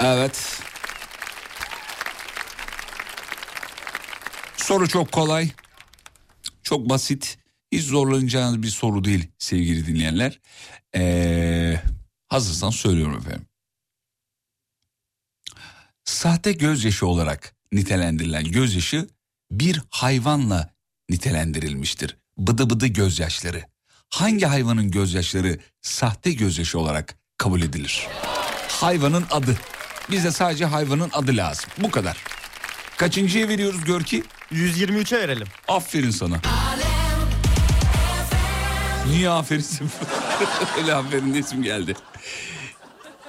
Evet. Soru çok kolay. Çok basit. Hiç zorlanacağınız bir soru değil sevgili dinleyenler. Ee, hazırsan söylüyorum efendim. Sahte gözyaşı olarak nitelendirilen gözyaşı bir hayvanla nitelendirilmiştir. Bıdı bıdı gözyaşları. Hangi hayvanın gözyaşları sahte gözyaşı olarak kabul edilir? Hayvanın adı. Bize sadece hayvanın adı lazım. Bu kadar. Kaçıncıya veriyoruz Görki? 123'e verelim. Aferin sana. Niye aferin? Öyle aferin isim geldi.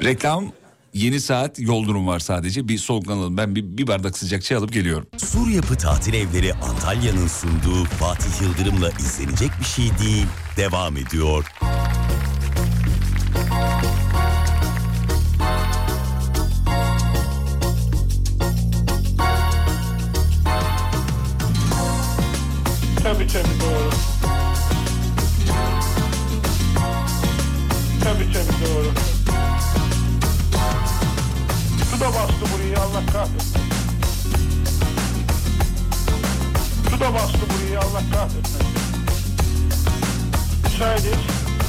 Reklam yeni saat yol durum var sadece. Bir soluklanalım. Ben bir, bir bardak sıcak çay alıp geliyorum. Sur Yapı Tatil Evleri Antalya'nın sunduğu Fatih Yıldırım'la izlenecek bir şey değil. Devam ediyor. Tabii tabii doğru. Tabii tabii doğru. Su da bastı burayı Allah kahretsin. Su da bastı burayı Allah kahretsin. Müsaade Bir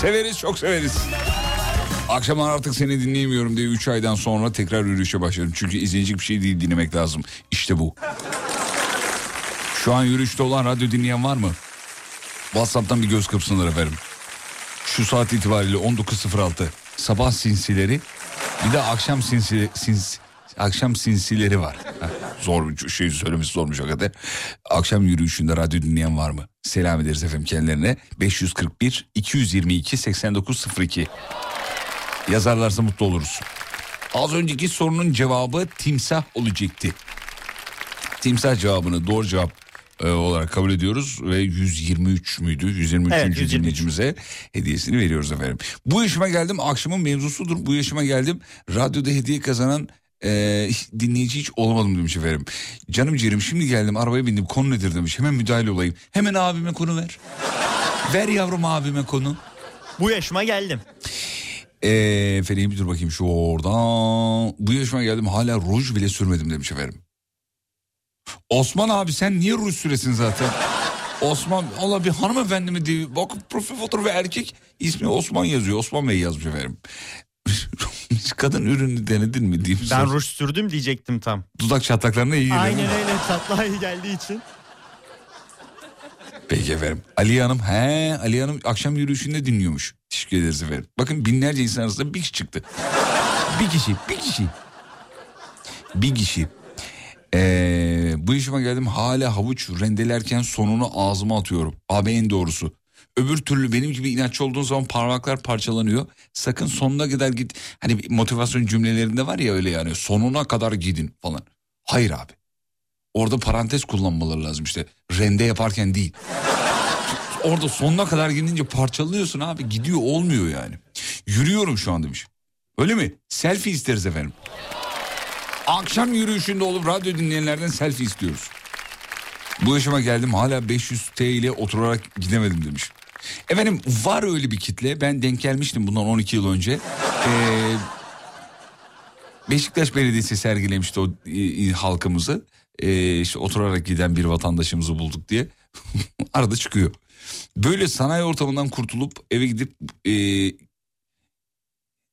Severiz çok severiz. Akşam artık seni dinleyemiyorum diye 3 aydan sonra tekrar yürüyüşe başladım. Çünkü izlenecek bir şey değil dinlemek lazım. İşte bu. Şu an yürüyüşte olan radyo dinleyen var mı? Whatsapp'tan bir göz kırpsınlar efendim. Şu saat itibariyle 19.06. Sabah sinsileri bir de akşam sinsi, sins, akşam sinsileri var. Zor şey söylemesi zormuş o kadar. Akşam yürüyüşünde radyo dinleyen var mı? Selam ederiz efendim kendilerine. 541 222 8902 yazarlarsa mutlu oluruz. Az önceki sorunun cevabı timsah olacaktı. Timsah cevabını doğru cevap e, olarak kabul ediyoruz ve 123 müydü? 123. Evet, 123. dinleyicimize hediyesini veriyoruz efendim. Bu yaşıma geldim akşamın mevzusudur. Bu yaşıma geldim radyoda hediye kazanan e, dinleyici hiç olamadım demiş efendim. Canım ciğerim şimdi geldim arabaya bindim konu nedir demiş. Hemen müdahale olayım. Hemen abime konu ver. ver yavrum abime konu. Bu yaşıma geldim. Ee, efendim dur bakayım şu oradan. Bu yaşıma geldim hala ruj bile sürmedim demiş efendim. Osman abi sen niye ruj süresin zaten? Osman Allah bir hanımefendi mi diye bak profil fotoğrafı erkek ismi Osman yazıyor. Osman Bey yazmış efendim. Hiç kadın ürünü denedin mi diyeyim. Ben sor. ruj sürdüm diyecektim tam. Dudak çatlaklarına iyi geliyor. Aynen öyle tatlı iyi geldiği için. Peki efendim. Ali Hanım he Ali Hanım akşam yürüyüşünde dinliyormuş. Teşekkür ederiz efendim. Bakın binlerce insan arasında bir kişi çıktı. Bir kişi bir kişi. Bir kişi. Ee, bu işime geldim hala havuç rendelerken sonunu ağzıma atıyorum. Abi en doğrusu. Öbür türlü benim gibi inatçı olduğun zaman parmaklar parçalanıyor. Sakın sonuna kadar git. Hani motivasyon cümlelerinde var ya öyle yani sonuna kadar gidin falan. Hayır abi. Orada parantez kullanmaları lazım işte. Rende yaparken değil. Orada sonuna kadar gidince parçalıyorsun abi. Gidiyor olmuyor yani. Yürüyorum şu an demiş. Öyle mi? Selfie isteriz efendim. Akşam yürüyüşünde olup radyo dinleyenlerden selfie istiyoruz. Bu yaşıma geldim hala 500 T ile oturarak gidemedim demiş. Efendim var öyle bir kitle. Ben denk gelmiştim bundan 12 yıl önce. Ee, Beşiktaş Belediyesi sergilemişti o e, halkımızı. Ee, işte oturarak giden bir vatandaşımızı bulduk diye. Arada çıkıyor. Böyle sanayi ortamından kurtulup eve gidip e,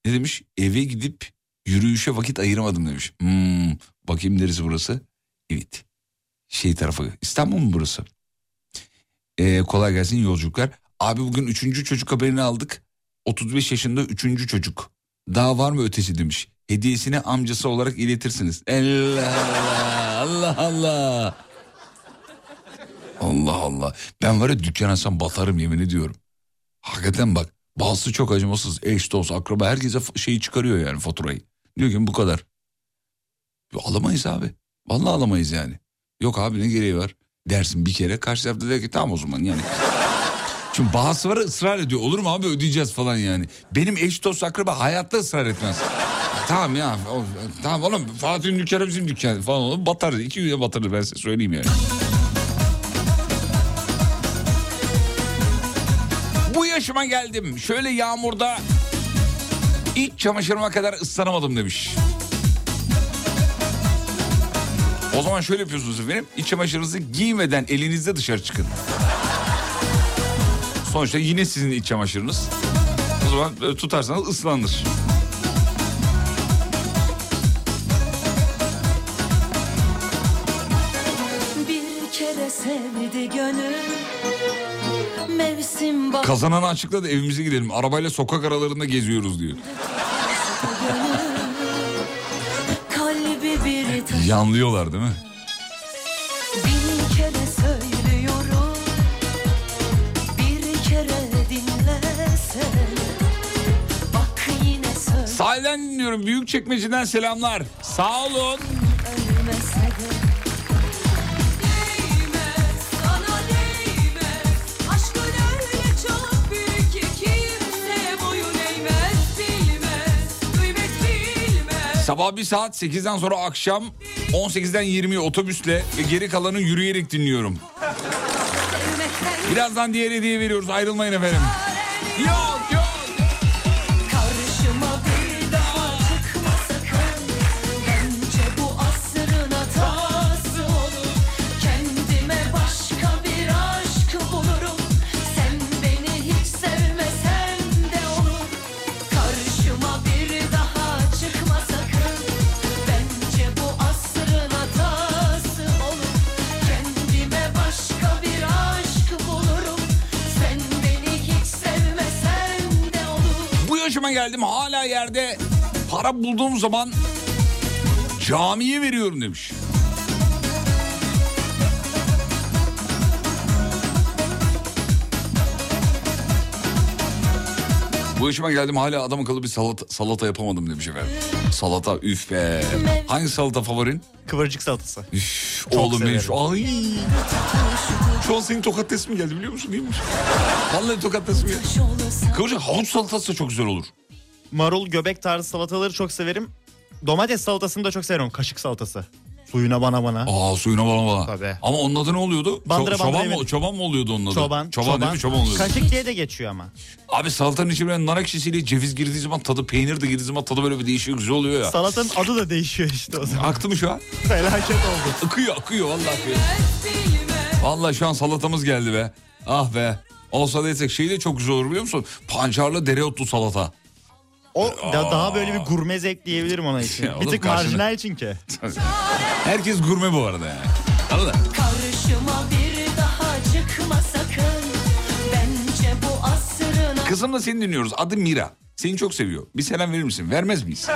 ne demiş? Eve gidip yürüyüşe vakit ayıramadım demiş. Hmm, bakayım neresi burası? Evet. Şey tarafı İstanbul mu burası? Ee, kolay gelsin yolculuklar. Abi bugün üçüncü çocuk haberini aldık. 35 yaşında üçüncü çocuk. Daha var mı ötesi demiş. Hediyesini amcası olarak iletirsiniz. Allah Allah Allah Allah. Allah Allah. Ben var ya dükkan açsam batarım yemin ediyorum. Hakikaten bak bazısı çok acımasız. Eş, dost, akraba herkese şeyi çıkarıyor yani faturayı. Diyor ki bu kadar. Alamayız abi. Vallahi alamayız yani. Yok abi ne gereği var? Dersin bir kere karşı tarafta der ki tamam o zaman yani. Çünkü bazısı var ısrar ediyor. Olur mu abi ödeyeceğiz falan yani. Benim eş dost akraba hayatta ısrar etmez. Tamam ya o- tamam oğlum Fatih'in dükkanı bizim dükkanı falan olur. Batarız iki güne batarız ben size söyleyeyim yani. Bu yaşıma geldim. Şöyle yağmurda iç çamaşırıma kadar ıslanamadım demiş. O zaman şöyle yapıyorsunuz efendim. İç çamaşırınızı giymeden elinizde dışarı çıkın. Sonuçta yine sizin iç çamaşırınız. O zaman böyle tutarsanız ıslanır. Kazananı açıkladı evimize gidelim. Arabayla sokak aralarında geziyoruz diyor. Yanlıyorlar değil mi? Kimse boyun eğmez Bilmez, kıymet bilmez Sabah bir saat 8'den sonra akşam 18'den 20'ye otobüsle ve geri kalanı yürüyerek dinliyorum. Birazdan diğer hediye veriyoruz. Ayrılmayın efendim. Yok yerde para bulduğum zaman camiye veriyorum demiş. Bu yaşıma geldim hala adam akıllı bir salata, salata yapamadım demiş efendim. Salata üf be. Hangi salata favorin? Kıvırcık salatası. Üf, Çok oğlum benim şu ay. Şu an senin tokat resmi geldi biliyor musun değil mi? Vallahi tokat resmi geldi. Kıvırcık havuç salatası da çok güzel olur. Marul, göbek tarzı salataları çok severim. Domates salatasını da çok severim. Kaşık salatası. Suyuna bana bana. Aa suyuna bana bana. Tabii. Ama onun adı ne oluyordu? Bandıra Ço- bandıra çoban, mı, çoban mı oluyordu onun adı? Çoban, Çoban, değil mi? Çoban oluyordu. Kaşık diye de geçiyor ama. Abi salatanın içine nar ekşisiyle ceviz girdiği zaman tadı, peynir de girdiği zaman tadı böyle bir değişiyor güzel oluyor ya. Salatanın adı da değişiyor işte o zaman. Aktı mı şu an? Felaket oldu. Akıyor akıyor vallahi akıyor. Vallahi şu an salatamız geldi be. Ah be. Olsa desek şey de çok güzel olur biliyor musun? Pancarlı dereotlu salata. O da, daha böyle bir gurme zevk diyebilirim ona için. Ya bir oğlum tık karşına- marjinal çünkü. Herkes gurme bu arada yani. Anladın mı? Karşıma bir daha çıkma sakın Bence bu asrın Kızımla seni dinliyoruz. Adı Mira. Seni çok seviyor. Bir selam verir misin? Vermez miyiz?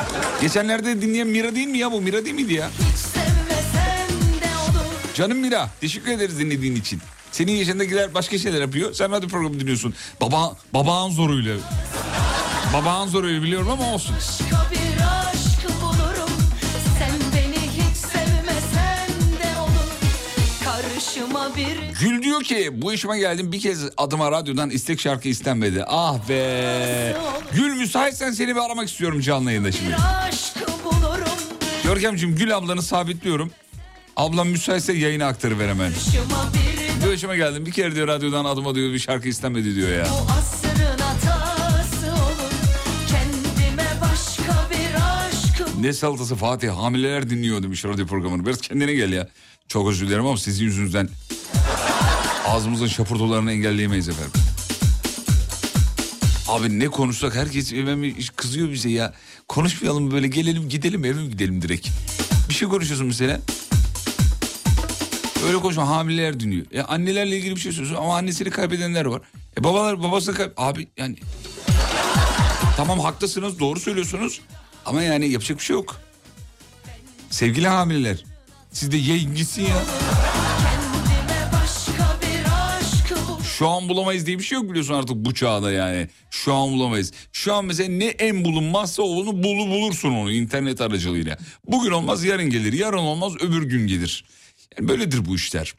Geçenlerde dinleyen Mira değil mi ya bu? Mira değil miydi ya? hiç sevmesen de olur Canım Mira. Teşekkür ederiz dinlediğin için. Senin yaşındakiler başka şeyler yapıyor. Sen radyo programı dinliyorsun. Baba, babağın zoruyla. Babağın zoruyla biliyorum ama olsun. Gül diyor ki bu işime geldim bir kez adıma radyodan istek şarkı istenmedi. Ah be. Gül müsaitsen seni bir aramak istiyorum canlı yayında şimdi. Görkemciğim Gül ablanı sabitliyorum. Ablam müsaitse yayına aktarıver hemen. Bu işime geldim bir kere diyor radyodan adıma diyor bir şarkı istenmedi diyor ya. bu asrın hatası Ne salatası Fatih hamileler dinliyor demiş radyo programını. Biraz kendine gel ya. Çok özür dilerim ama sizin yüzünüzden ağzımızın şapurdalarını engelleyemeyiz efendim. Abi ne konuşsak herkes hemen kızıyor bize ya. Konuşmayalım böyle gelelim gidelim eve gidelim direkt. Bir şey konuşuyorsun mesela. Öyle konuşma hamileler dinliyor. Ya annelerle ilgili bir şey söylüyorsun ama annesini kaybedenler var. E babalar babasını kay... Abi yani... Tamam haklısınız doğru söylüyorsunuz. Ama yani yapacak bir şey yok. Sevgili hamileler. Siz de gitsin ya. Şu an bulamayız diye bir şey yok biliyorsun artık bu çağda yani. Şu an bulamayız. Şu an mesela ne en bulunmazsa onu bulu bulursun onu internet aracılığıyla. Bugün olmaz yarın gelir. Yarın olmaz öbür gün gelir. Yani böyledir bu işler.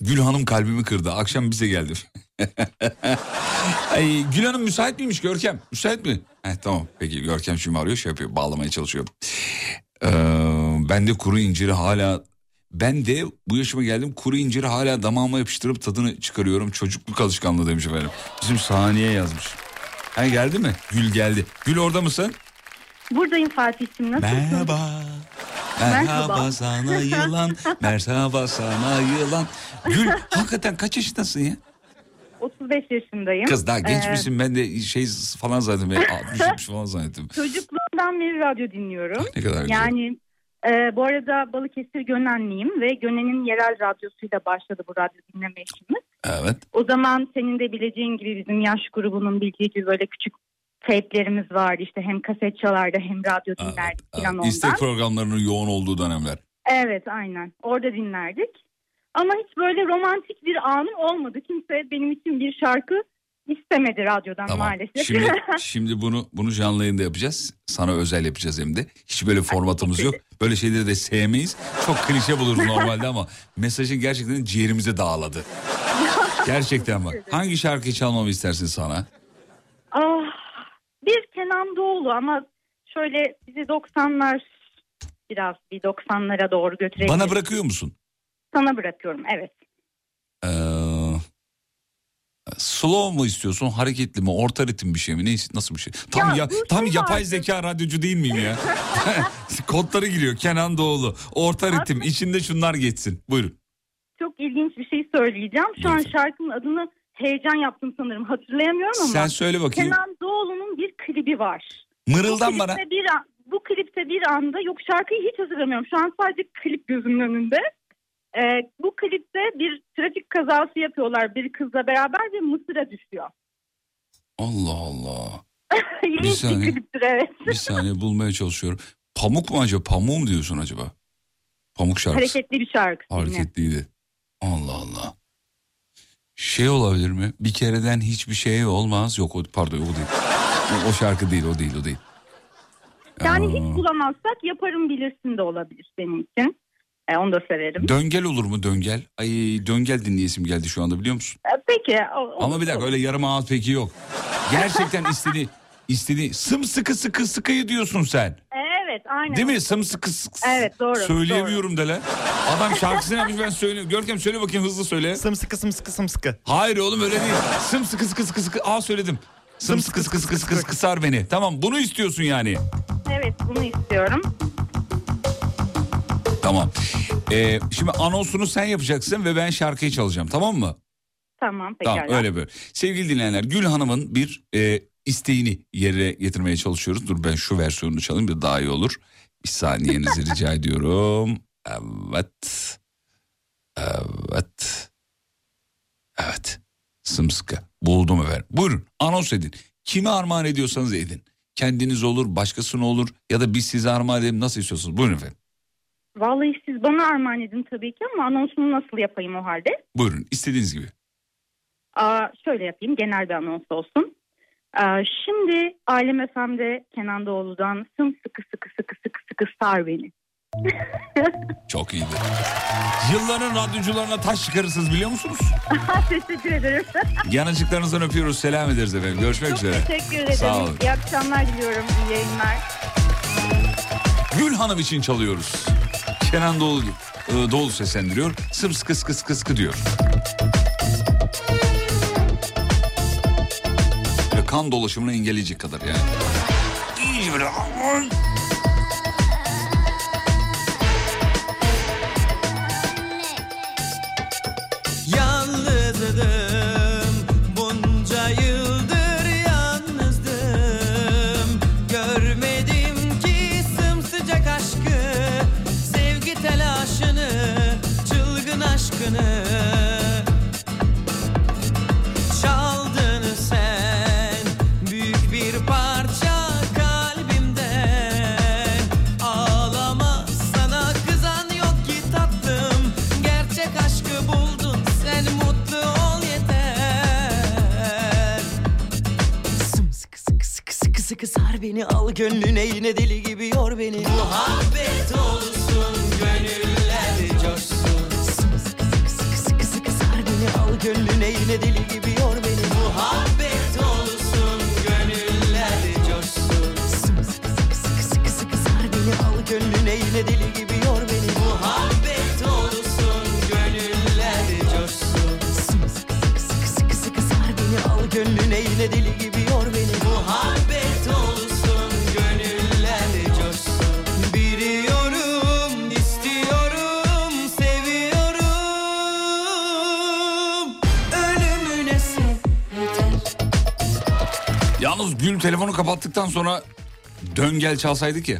Gül Hanım kalbimi kırdı. Akşam bize geldi. Ay, Gül Hanım müsait miymiş Görkem? Müsait mi? Heh, tamam peki Görkem şimdi arıyor şey yapıyor bağlamaya çalışıyor. Ee, ben de kuru inciri hala ben de bu yaşıma geldim kuru inciri hala damağıma yapıştırıp tadını çıkarıyorum. Çocukluk alışkanlığı demiş efendim. Bizim saniye yazmış. Ha geldi mi? Gül geldi. Gül orada mısın? Buradayım Fatih'cim nasılsın? Merhaba. Merhaba Merhaba. sana yılan. Merhaba sana yılan. Gül hakikaten kaç yaşındasın ya? 35 yaşındayım. Kız daha genç Ee, misin? Ben de şey falan zannettim. ya, 60 70 falan zannettim. Çocukluğumdan beri radyo dinliyorum. Ne kadar güzel. Yani e, bu arada Balıkesir Gönenliyim ve Gönen'in yerel radyosuyla başladı bu radyo dinleme işimiz. Evet. O zaman senin de bileceğin gibi bizim yaş grubunun bildiği gibi böyle küçük teyplerimiz vardı. İşte hem kaset çalardı hem radyo dinlerdik falan ondan. İstek programlarının yoğun olduğu dönemler. Evet aynen orada dinlerdik. Ama hiç böyle romantik bir anım olmadı. Kimse benim için bir şarkı istemedi radyodan Tamam. maalesef. Şimdi şimdi bunu bunu canlı yayında yapacağız. Sana özel yapacağız hem de. Hiç böyle formatımız yok. Böyle şeyleri de sevmeyiz. Çok klişe buluruz normalde ama mesajın gerçekten ciğerimize dağladı. Gerçekten bak. Hangi şarkıyı çalmamı istersin sana? Ah, bir Kenan Doğulu ama şöyle bizi 90'lar biraz bir 90'lara doğru götürebilir. Bana bırakıyor musun? Sana bırakıyorum evet. Ee, slow mu istiyorsun, hareketli mi, orta ritim bir şey mi? Ne, nasıl bir şey? Tam Ya ya, tam şey yapay vardı. zeka radyocu değil miyim ya? Kodları giriyor. Kenan Doğulu. Orta ritim. içinde şunlar geçsin. Buyurun. Çok ilginç bir şey söyleyeceğim. Şu an şarkının adını heyecan yaptım sanırım hatırlayamıyorum ama. Sen söyle bakayım. Kenan Doğulu'nun bir klibi var. Mırıldan bana. Bir an- bu klipte bir anda yok şarkıyı hiç hatırlamıyorum. Şu an sadece klip gözümün önünde. Ee, bu klipte bir trafik kazası yapıyorlar bir kızla beraber ve Mısır'a düşüyor. Allah Allah. Bir saniye. kliptir evet. Bir saniye bulmaya çalışıyorum. Pamuk mu acaba? Pamuk mu diyorsun acaba? Pamuk şarkısı. Hareketli bir şarkı. Hareketliydi. Allah Allah. Şey olabilir mi? Bir kereden hiçbir şey olmaz. Yok o pardon o değil. O, o şarkı değil o değil o değil. Yani Aa, hiç bulamazsak yaparım bilirsin de olabilir benim için. Ee, onu da severim. Döngel olur mu döngel? Ay döngel dinleyesim geldi şu anda biliyor musun? Ee, Peki. o- Ama bir dakika öyle yarım ağız peki yok. Gerçekten istedi istedi sımsıkı sıkı sıkıyı diyorsun sen. Evet evet aynen. Değil mi? Sımsıkı sık- Evet, doğru, Söyleyemiyorum de lan. Adam şarkısını yapmış ben söylüyorum. Görkem söyle bakayım hızlı söyle. Sımsıkı sımsıkı sımsıkı. Hayır oğlum öyle değil. Sımsıkı sıkı sıkı sıkı. Aa söyledim. Sımsıkı sıkı sıkı sıkı sıkı sar beni. Tamam bunu istiyorsun yani. Evet bunu istiyorum. Tamam. Ee, şimdi anonsunu sen yapacaksın ve ben şarkıyı çalacağım tamam mı? Tamam pekala. Tamam öyle böyle. Sevgili dinleyenler Gül Hanım'ın bir e, isteğini yerine getirmeye çalışıyoruz. Dur ben şu versiyonunu çalayım da daha iyi olur. Bir saniyenizi rica ediyorum. Evet. Evet. Evet. Sımsıkı. Buldum efendim. Buyurun anons edin. Kime armağan ediyorsanız edin. Kendiniz olur, başkasına olur ya da biz size armağan edelim nasıl istiyorsunuz. Buyurun efendim. Vallahi siz bana armağan edin tabii ki ama anonsunu nasıl yapayım o halde? Buyurun istediğiniz gibi. Aa, şöyle yapayım genel bir anons olsun. Aa, şimdi Alem FM'de Kenan Doğulu'dan sımsıkı sıkı sıkı sıkı sıkı sar beni. Çok iyiydi. Yılların radyocularına taş çıkarırsınız biliyor musunuz? Teşekkür ederim. Yanıcıklarınızdan öpüyoruz. Selam ederiz efendim. Görüşmek Çok üzere. teşekkür ederim. Sağ olun. İyi akşamlar diliyorum. İyi yayınlar. Gül Hanım için çalıyoruz. Kenan Doğulu, e, Doğulu seslendiriyor. Sımsıkı sıkı sıkı sıkı diyor. Böyle kan dolaşımını engelleyecek kadar yani. İyice böyle telefonu kapattıktan sonra dön gel çalsaydık ya.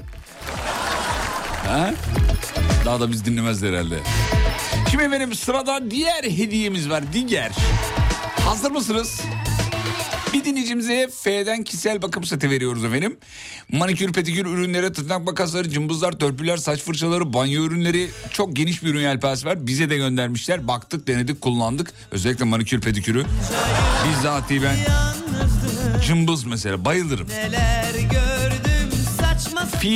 Ha? Daha da biz dinlemezdi herhalde. Şimdi efendim sırada diğer hediyemiz var. Diğer. Hazır mısınız? Bir dinleyicimize F'den kişisel bakım seti veriyoruz efendim. Manikür, pedikür ürünleri, tırnak makasları, cımbızlar, törpüler, saç fırçaları, banyo ürünleri çok geniş bir ürün yelpazesi var. Bize de göndermişler. Baktık, denedik, kullandık. Özellikle manikür, pedikürü. Bizzatihi ben cımbız mesela bayılırım. Neler gördüm saçma P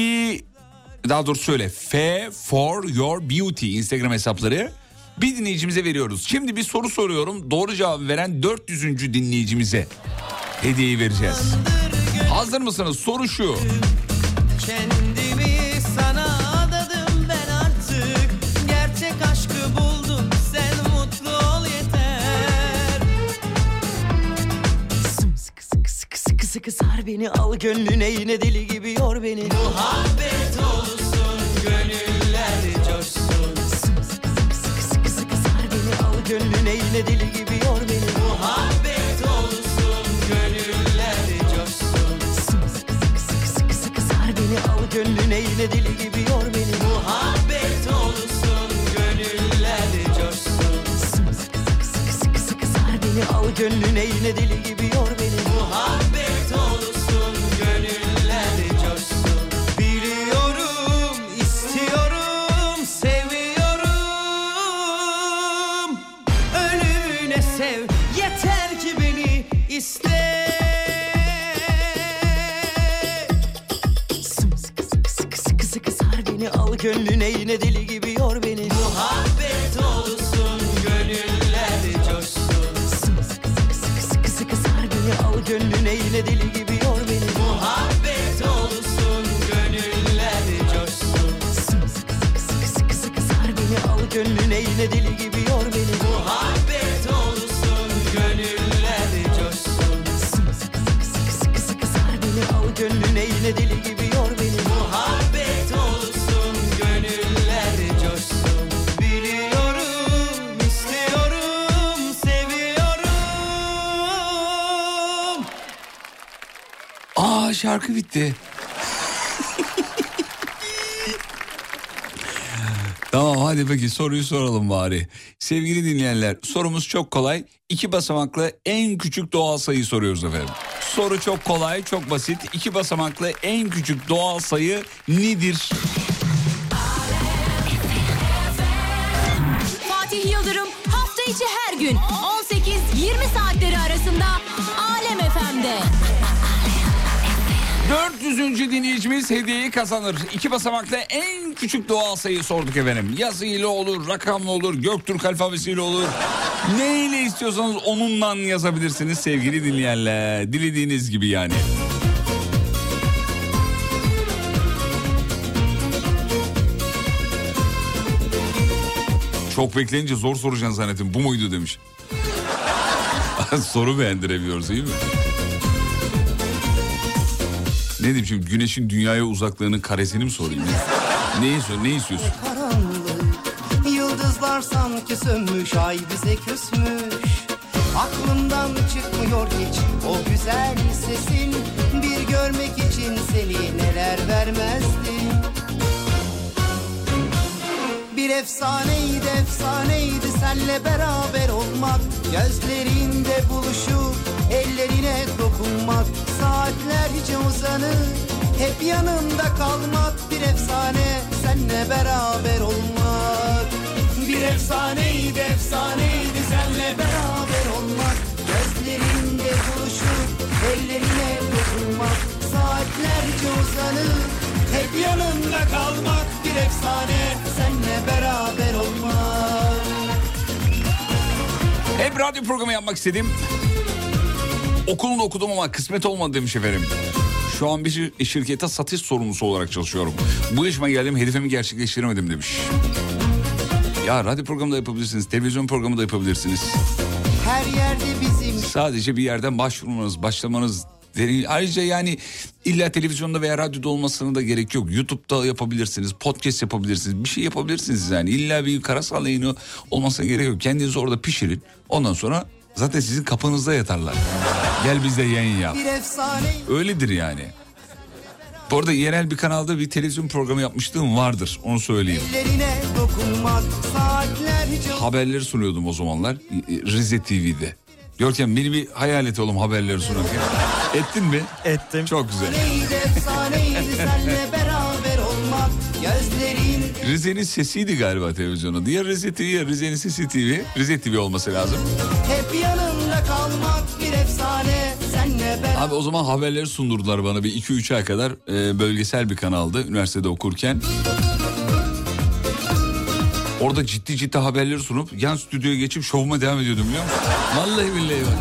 daha doğrusu söyle F for your beauty Instagram hesapları. Bir dinleyicimize veriyoruz. Şimdi bir soru soruyorum. Doğru cevap veren 400. dinleyicimize hediyeyi vereceğiz. Hazır mısınız? Soru şu. Kendimi sıkı sıkı sıkı sar beni Al gönlüne yine deli gibi yor beni. Muhabbet olsun gönüller coşsun. Sımsıkı sıkı sıkı sıkı sıkı sar beni Al gönlüne yine deli gibi yor beni. Muhabbet olsun gönüller coşsun. Sımsıkı sıkı sıkı sıkı sıkı sar beni Al gönlüne yine deli gibi yor beni. Muhabbet olsun gönüller coşsun. Sıkı sıkı sıkı sıkı sar beni Al gönlüne yine deli şarkı bitti. tamam hadi peki soruyu soralım bari. Sevgili dinleyenler sorumuz çok kolay. İki basamaklı en küçük doğal sayıyı soruyoruz efendim. Soru çok kolay, çok basit. İki basamaklı en küçük doğal sayı nedir? Fatih Yıldırım hafta içi her gün 18-20 saatleri arasında 400. dinleyicimiz hediyeyi kazanır. İki basamaklı en küçük doğal sayı sorduk efendim. Yazıyla olur, rakamla olur, Göktürk alfabesiyle olur. Neyle istiyorsanız onunla yazabilirsiniz sevgili dinleyenler. Dilediğiniz gibi yani. Çok bekleyince zor soracaksın zannettim. Bu muydu demiş. Soru beğendiremiyoruz değil mi? Ne diyeyim şimdi güneşin dünyaya uzaklığının karesini mi sorayım? Ne, istiyorsun, ne istiyorsun? Yıldızlar sanki sönmüş ay bize küsmüş Aklımdan çıkmıyor hiç o güzel sesin Bir görmek için seni neler vermezdi Bir efsaneydi efsaneydi senle beraber olmak Gözlerinde buluşup ellerine dokunmak Saatlerce uzanıp hep yanımda kalmak. Bir efsane senle beraber olmak. Bir efsaneydi efsaneydi senle beraber olmak. Gözlerinde buluşup ellerine dokunmak Saatlerce uzanıp hep yanımda kalmak. Bir efsane senle beraber olmak. Hep radyo programı yapmak istedim. Okulunu okudum ama kısmet olmadı demiş efendim. Şu an bir şirkete satış sorumlusu olarak çalışıyorum. Bu yaşıma geldim hedefimi gerçekleştiremedim demiş. Ya radyo programı da yapabilirsiniz, televizyon programı da yapabilirsiniz. Her yerde bizim Sadece bir yerden başvurmanız, başlamanız. Ayrıca yani illa televizyonda veya radyoda olmasına da gerek yok. YouTube'da yapabilirsiniz, podcast yapabilirsiniz, bir şey yapabilirsiniz yani. İlla bir karasal yayını olmasına gerek yok. Kendinizi orada pişirin. Ondan sonra zaten sizin kapınızda yatarlar. Gel bizde yayın yap. bir efsane Öyledir yani. Bu arada yerel bir kanalda bir televizyon programı yapmışlığım vardır. Onu söyleyeyim. Haberleri sunuyordum o zamanlar Rize TV'de. Görkem beni bir hayal et oğlum haberleri sunarken. Ettin mi? Ettim. Çok güzel. Rize'nin sesiydi galiba televizyonu. Diğer Rize TV, ya Rize'nin sesi TV. Rize TV olması lazım. hep yanımda kalmak bir efsane senle Abi o zaman haberleri sundurdular bana bir 2-3 ay kadar. e, bölgesel bir kanaldı üniversitede okurken. Orada ciddi ciddi haberleri sunup yan stüdyoya geçip şovuma devam ediyordum biliyor musun? Vallahi billahi bak.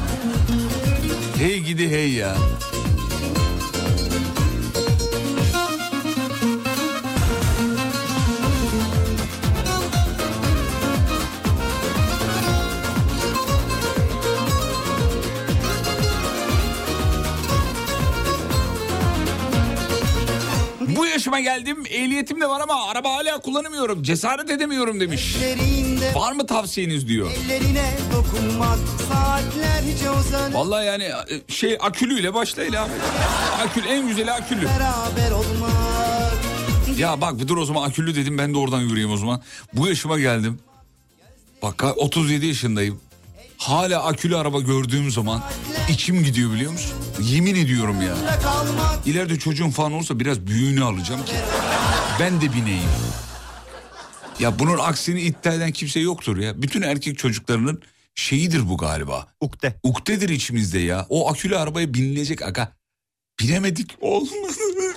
Hey gidi hey ya. Yaşıma geldim ehliyetim de var ama araba hala kullanamıyorum cesaret edemiyorum demiş. Ellerinde Var mı tavsiyeniz diyor. dokunmak Vallahi yani e, şey akülüyle başlayın abi. Akül en güzeli akülü. Ya bak bir dur o zaman akülü dedim ben de oradan yürüyeyim o zaman. Bu yaşıma geldim. Bak 37 yaşındayım. Hala akülü araba gördüğüm zaman içim gidiyor biliyor musun? Yemin ediyorum ya. İleride çocuğum falan olursa biraz büyüğünü alacağım ki. Ben de bineyim. Ya bunun aksini iddia eden kimse yoktur ya. Bütün erkek çocuklarının şeyidir bu galiba. Ukde. Ukdedir içimizde ya. O akülü arabaya binilecek aga. Binemedik olmadı.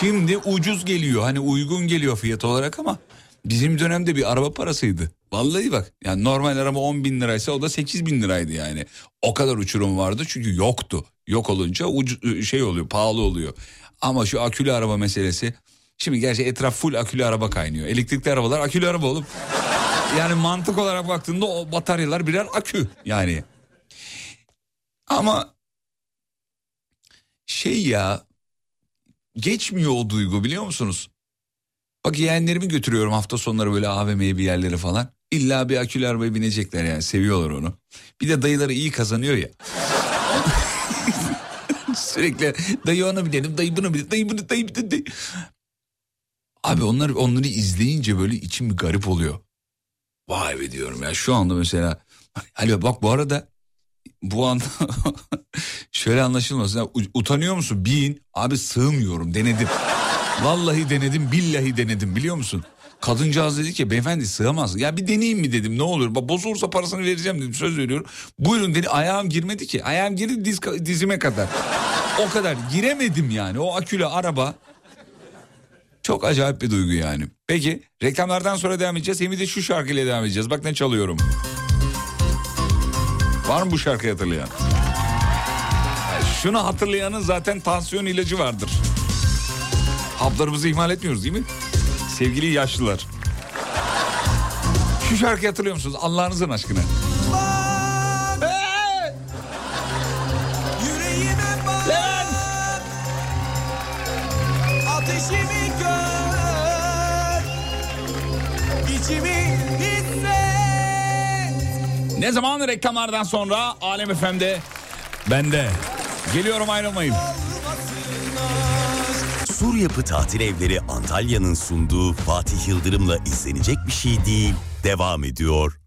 Şimdi ucuz geliyor hani uygun geliyor fiyat olarak ama bizim dönemde bir araba parasıydı. Vallahi bak yani normal araba 10 bin liraysa o da 8 bin liraydı yani. O kadar uçurum vardı çünkü yoktu. Yok olunca ucu, şey oluyor pahalı oluyor. Ama şu akülü araba meselesi Şimdi gerçi etraf full akülü araba kaynıyor. Elektrikli arabalar akülü araba olup yani mantık olarak baktığında o bataryalar birer akü yani. Ama şey ya geçmiyor o duygu biliyor musunuz? Bak yeğenlerimi götürüyorum hafta sonları böyle AVM'ye bir yerlere falan. İlla bir akülü arabaya binecekler yani seviyorlar onu. Bir de dayıları iyi kazanıyor ya. Sürekli dayı ona binelim dayı buna binelim dayı bunu dayı bunu dayı. Abi onlar, onları izleyince böyle içim bir garip oluyor. Vay be diyorum ya şu anda mesela. Hani bak bu arada bu anda şöyle anlaşılmasın. Utanıyor musun? Bin. Abi sığmıyorum denedim. Vallahi denedim billahi denedim biliyor musun? Kadıncağız dedi ki beyefendi sığamaz. Ya bir deneyeyim mi dedim ne olur. Bak bozulursa parasını vereceğim dedim söz veriyorum. Buyurun dedi ayağım girmedi ki. Ayağım girdi diz, dizime kadar. O kadar giremedim yani o akülü araba. Çok acayip bir duygu yani. Peki reklamlardan sonra devam edeceğiz. Hem de şu şarkıyla devam edeceğiz. Bak ne çalıyorum. Var mı bu şarkıyı hatırlayan? Şunu hatırlayanın zaten tansiyon ilacı vardır. Haplarımızı ihmal etmiyoruz değil mi? Sevgili yaşlılar. Şu şarkıyı hatırlıyor musunuz? Allah'ınızın aşkına. Ne zaman reklamlardan sonra Alem FM'de bende. Geliyorum ayrılmayın. Sur Yapı Tatil Evleri Antalya'nın sunduğu Fatih Yıldırım'la izlenecek bir şey değil. Devam ediyor.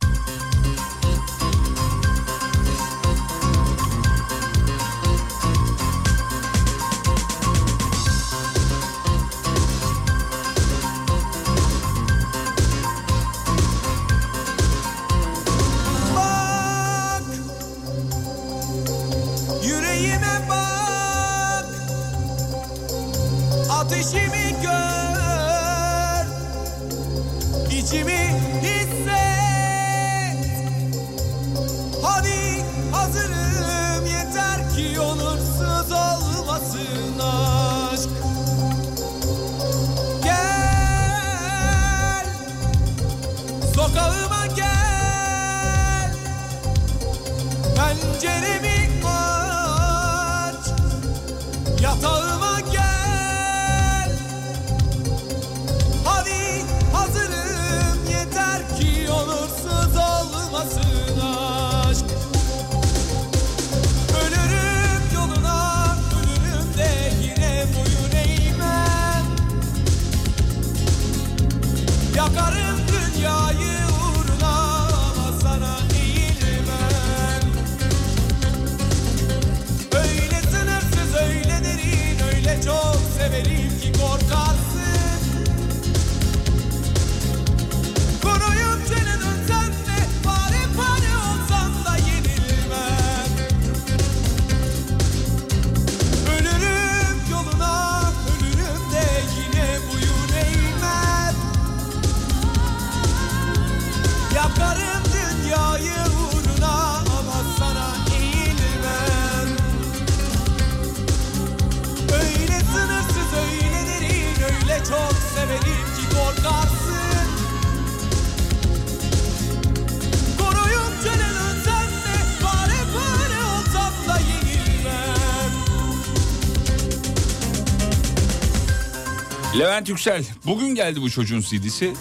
Levent Yüksel. Bugün geldi bu çocuğun CD'si.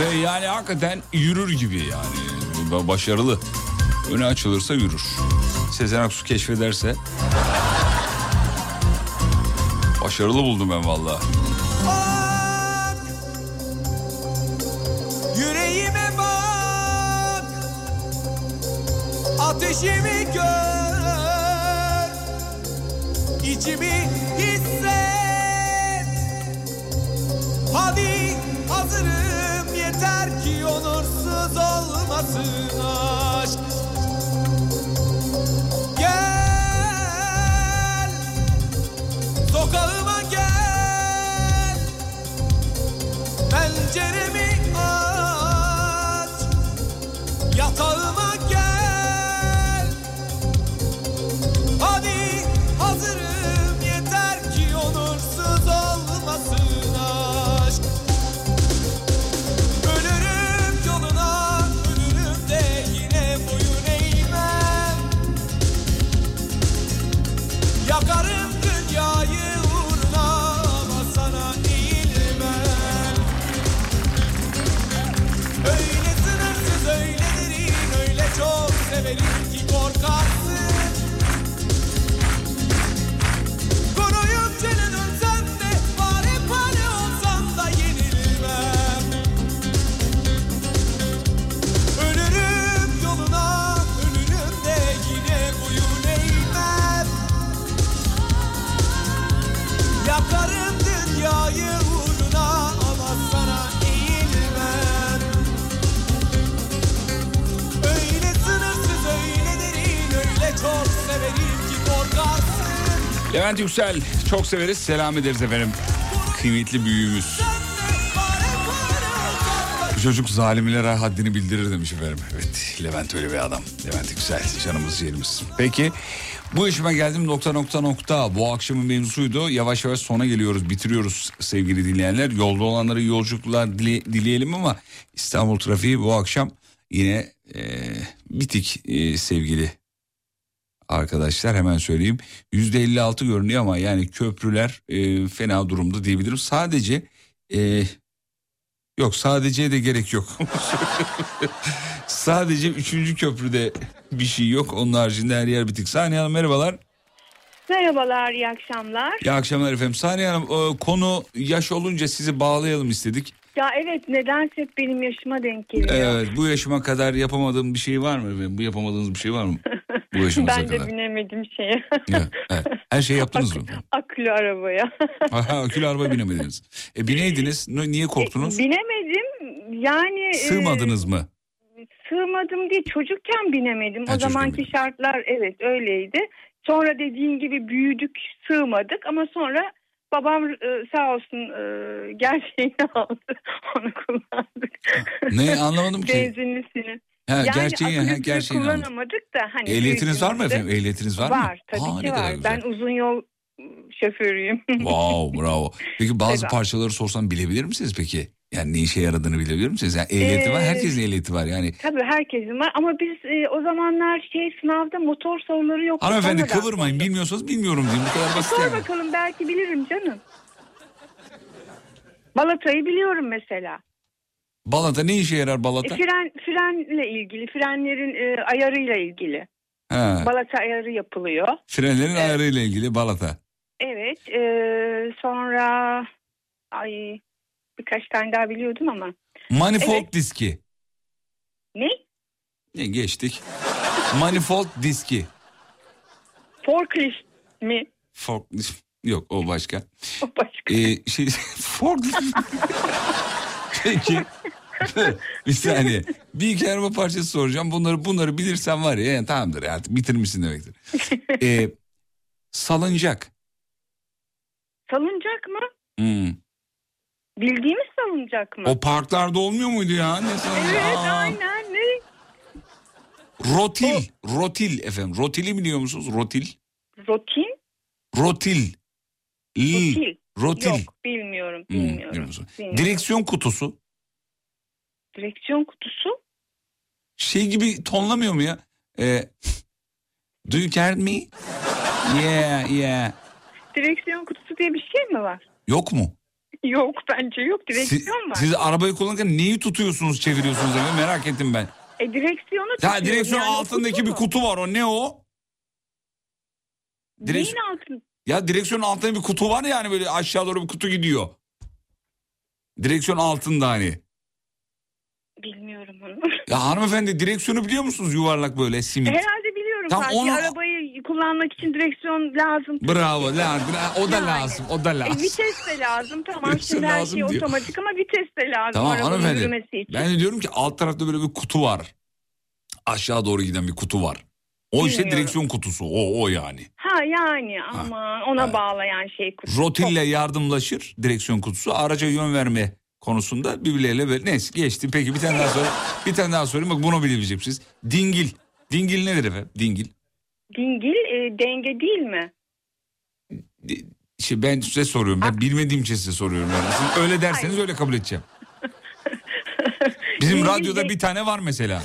Ve yani hakikaten yürür gibi yani. Ba- Başarılı. Öne açılırsa yürür. Sezen Aksu keşfederse. Başarılı buldum ben valla. Yüreğime bak Ateşimi gör İçimi hazırım yeter ki onursuz olmasın aşk. Gel Sokağıma gel. Penceremi aç. Yatağıma Levent Yüksel çok severiz. Selam ederiz efendim. Kıymetli büyüğümüz. Bu çocuk zalimlere haddini bildirir demiş efendim. Evet Levent öyle bir adam. Levent Yüksel canımız yerimiz. Peki bu işime geldim nokta nokta nokta. Bu akşamın mevzusuydu. Yavaş yavaş sona geliyoruz bitiriyoruz sevgili dinleyenler. Yolda olanlara yolculuklar dile- dileyelim ama İstanbul trafiği bu akşam yine e, bitik e, sevgili arkadaşlar hemen söyleyeyim. %56 görünüyor ama yani köprüler e, fena durumda diyebilirim. Sadece e, yok sadece de gerek yok. sadece 3. köprüde bir şey yok. Onun haricinde her yer bitik. Saniye Hanım merhabalar. Merhabalar, iyi akşamlar. İyi akşamlar efendim. Saniye Hanım e, konu yaş olunca sizi bağlayalım istedik. Ya evet, nedense hep benim yaşıma denk geliyor. Evet bu yaşıma kadar yapamadığım bir şey var mı efendim? Bu yapamadığınız bir şey var mı? Bu yaşınıza ben de kadar. binemedim şeye. Evet, evet. Her şeyi yaptınız mı? Akülü arabaya. Aha, akülü araba binemediniz. E bineydiniz. Ne- Niye korktunuz? Binemedim. Yani... e, Sığmadınız mı? Sığmadım diye çocukken binemedim. Ha, o zamanki çocukken şartlar evet öyleydi. Sonra dediğin gibi büyüdük, sığmadık ama sonra babam e, sağ olsun e, gerçeğini aldı. Onu kullandık. Ne anlamadım ki. Benzinlisini. Ha, yani gerçeği- akülüsünü gerçeğini kullanamadık da hani Ehliyetiniz var mı efendim? Ehliyetiniz var, mı? Var tabii Aa, ki var. Ben uzun yol şoförüyüm. Wow bravo. Peki bazı Evet. parçaları sorsam bilebilir misiniz peki? Yani ne işe yaradığını bilebilir misiniz? Yani ehliyeti var Ee, herkesin ehliyeti var yani. Tabii herkesin var ama biz e, o zamanlar şey sınavda motor soruları yok. Hanımefendi kıvırmayın bilmiyorsanız bilmiyorum diyeyim bu kadar basit Sor yani. bakalım belki bilirim canım. Balatayı biliyorum mesela. Balata ne işe yarar E, balata? fren frenle ilgili, frenlerin e, ayarıyla ilgili. Ha, Balata ayarı yapılıyor. frenlerin ayarıyla ilgili balata. Evet. e, sonra ay birkaç tane daha biliyordum ama. Manifold Evet. diski. Ne? Ne geçtik. Manifold diski. Forklift mi? Forklift. Yok o başka. O başka. Ee, şey, forklift. Peki. bir saniye. Bir iki araba parçası soracağım. Bunları bunları bilirsen var ya yani tamamdır artık bitirmişsin demektir. Ee, salıncak. Salıncak mı? Hmm. Bildiğimiz salıncak mı? O parklarda olmuyor muydu ya? Ne salıncağı? Evet Aa. aynen. Ne? Rotil. Rotil efendim. Rotili biliyor musunuz? Rotil. Rotin? Rotil. Rotil. Rotil. Yok bilmiyorum. Hmm, Bilmiyorum. biliyor musun? Bilmiyorum. Direksiyon kutusu. Direksiyon kutusu? Şey gibi tonlamıyor mu ya? Ee, do you care me? Yeah, yeah. Direksiyon kutusu diye bir şey mi var? Yok mu? Yok bence yok. Siz, Direksiyon var. siz arabayı kullanırken neyi tutuyorsunuz, çeviriyorsunuz demek merak ettim ben. E direksiyonu Ya tutuyorum. direksiyon Yani altındaki kutu bir kutu var o ne o? Direks- Neyin altında? Ya direksiyonun altında bir kutu var yani böyle aşağı doğru bir kutu gidiyor. Direksiyon altında hani. Onu. Ya hanımefendi direksiyonu biliyor musunuz yuvarlak böyle simit? Herhalde biliyorum. Tam sanki. onu- Arabayı kullanmak için direksiyon lazım. Bravo lazım. O da Yani. lazım. O da E, lazım. vites de lazım. Tamam Direksiyon şimdi her şey diyor. otomatik ama vites de lazım. Tamam hanımefendi. için. Ben de diyorum ki alt tarafta böyle bir kutu var. Aşağı doğru giden bir kutu var. O işte Bilmiyorum. direksiyon kutusu. O o yani. Ha yani ama ona bağlayan şey kutu. Rotille yardımlaşır direksiyon kutusu. Araca yön verme konusunda birbirleriyle böyle. Neyse geçti. Peki bir tane daha sor. bir tane daha sorayım. Bak bunu bilebileceksiniz. Dingil. Dingil nedir efendim? Dingil. Dingil e, denge değil mi? İşte ben size soruyorum. Ben bilmediğim için size soruyorum. Yani. Siz öyle derseniz öyle kabul edeceğim. Bizim Dingil radyoda de- bir tane var mesela.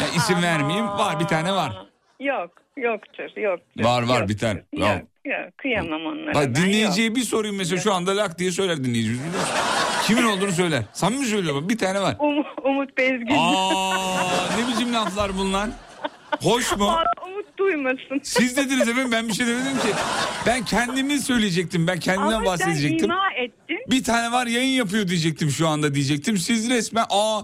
Ya isim vermeyeyim. Var bir tane var. Yok yoktur yoktur. Var var Yok, bir tane. Yok, Yok. kıyamam onlara. Bak ben, dinleyiciye bir sorayım mesela şu anda lak diye söyler dinleyici. biliyor musun? Kimin olduğunu söyler. Samimi söylüyorum bir tane var. Um- Umut Bezgin. Aa ne biçim laflar bunlar? Hoş mu? Umut duymasın. Siz dediniz efendim ben bir şey demedim ki. Ben kendimi söyleyecektim. Ben kendimden Ama sen bahsedecektim. ima ettin. Bir tane var yayın yapıyor diyecektim şu anda diyecektim. Siz resmen aa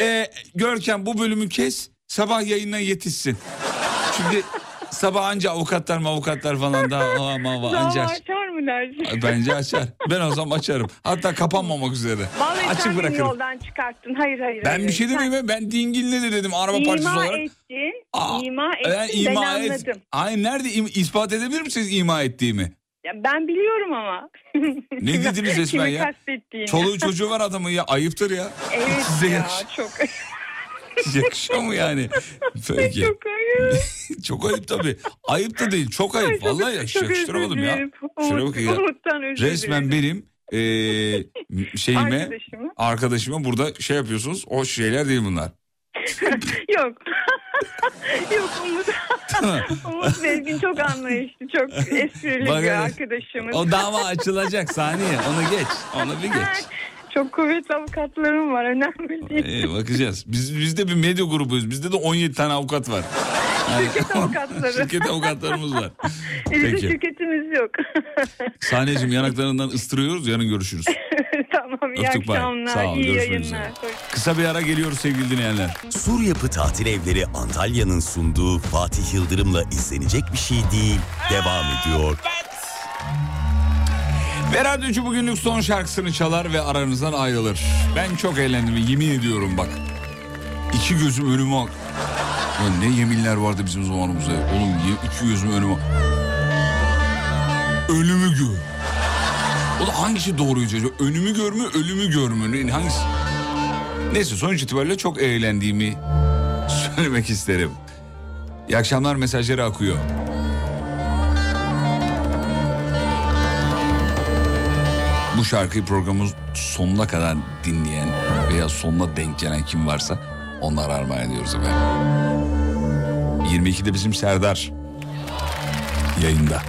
e, Görkem bu bölümü kes sabah yayına yetişsin. Çünkü sabah anca avukatlar avukatlar falan daha ama Dava ancak. açar mı dersin? Bence açar. Ben o zaman açarım. Hatta kapanmamak üzere. Vallahi sen Açık beni bırakırım. yoldan çıkarttın. Hayır hayır. Ben hayır. bir şey Sen demeyeyim. Ben dingil nedir dedim araba parçası İma olarak. ettin. Aa, ima ettin. Ben ima et. anladım. Ay nerede im- ispat edebilir misiniz ima ettiğimi? Ya ben biliyorum ama. Ne dediniz resmen Kimi ya? kastettiğini. Çoluğu çocuğu var adamın ya ayıptır ya. Evet Size ya çok. yakışıyor mu yani? Peki. çok ayıp. çok ayıp tabii. Ayıp da değil çok ayıp. Vallahi yaş- Çok yakıştıramadım ya. Umut- bakın ya. Resmen benim eee, şeyime Arkadaşımı. arkadaşıma burada şey yapıyorsunuz. O şeyler değil bunlar. Yok. Yok Umut. Umut Bezgin çok anlayışlı, çok esprili bir arkadaşımız. O dava açılacak saniye. Onu geç. Onu bir geç. Çok kuvvetli avukatlarım var, önemli değil. Ee, bakacağız. Biz bizde bir medya grubuyuz. Bizde de 17 tane avukat var. Yani- Şirket avukatları. Şirket avukatlarımız var. Bizim Peki. şirketimiz yok. Sahneciğim yanaklarından ıstırıyoruz. Yarın görüşürüz. tamam, iyi Öptük, bay. akşamlar, Sağ ol, iyi yayınlar. üzere. Kısa bir ara geliyoruz sevgili dinleyenler. Sur Yapı Tatil Evleri Antalya'nın sunduğu Fatih Yıldırım'la izlenecek bir şey değil. Devam ediyor. Ve radyocu bugünlük son şarkısını çalar ve aranızdan ayrılır. Ben çok eğlendim yemin ediyorum bak. İki gözüm önüme Ya ne yeminler vardı bizim zamanımızda. Oğlum iki gözüm önüme Ölümü gör. O da hangisi doğruydu acaba? Önümü gör mü, ölümü gör mü? Hangisi? Neyse sonuç itibariyle çok eğlendiğimi söylemek isterim. İyi akşamlar mesajları akıyor. Bu şarkıyı programın sonuna kadar dinleyen veya sonuna denk gelen kim varsa onlara armağan ediyoruz efendim. 22'de bizim Serdar yayında.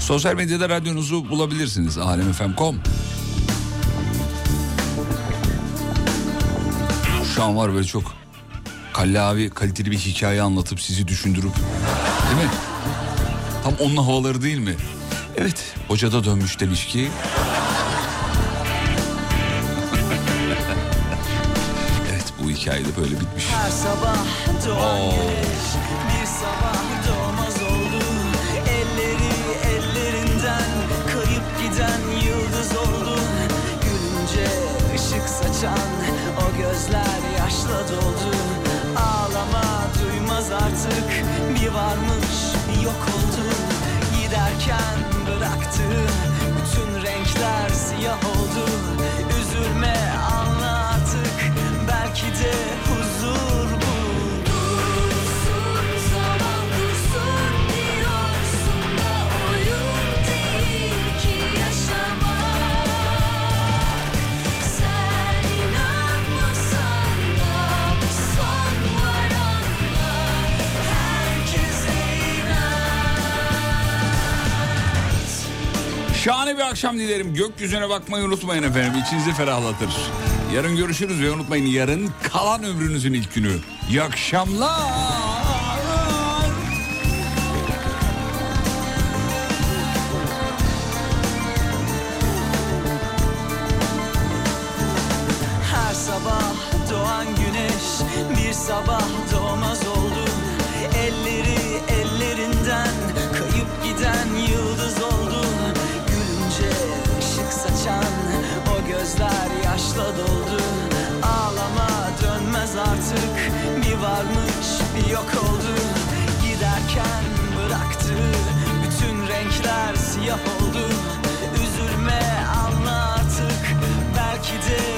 Sosyal medyada radyonuzu bulabilirsiniz. alemfm.com Şu an var böyle çok kallavi kaliteli bir hikaye anlatıp sizi düşündürüp değil mi? Tam onun havaları değil mi? Evet hocada dönmüş demiş ki Evet bu hikaye de böyle bitmiş. Her sabah doğan Oo. güneş bir sabah doğmaz oldu Elleri ellerinden kayıp giden yıldız oldu Gülünce ışık saçan o gözler yaşla doldu Ağlama duymaz artık. Bir varmış bir yok oldu. Giderken bıraktığın bütün renkler siyah oldu. Üzülme anla artık. Belki de Şahane bir akşam dilerim. Gökyüzüne bakmayı unutmayın efendim. İçinizi ferahlatır. Yarın görüşürüz ve unutmayın yarın kalan ömrünüzün ilk günü. İyi akşamlar. Sabah doğan güneş bir sabah doğmaz siyah Üzülme anla artık. Belki de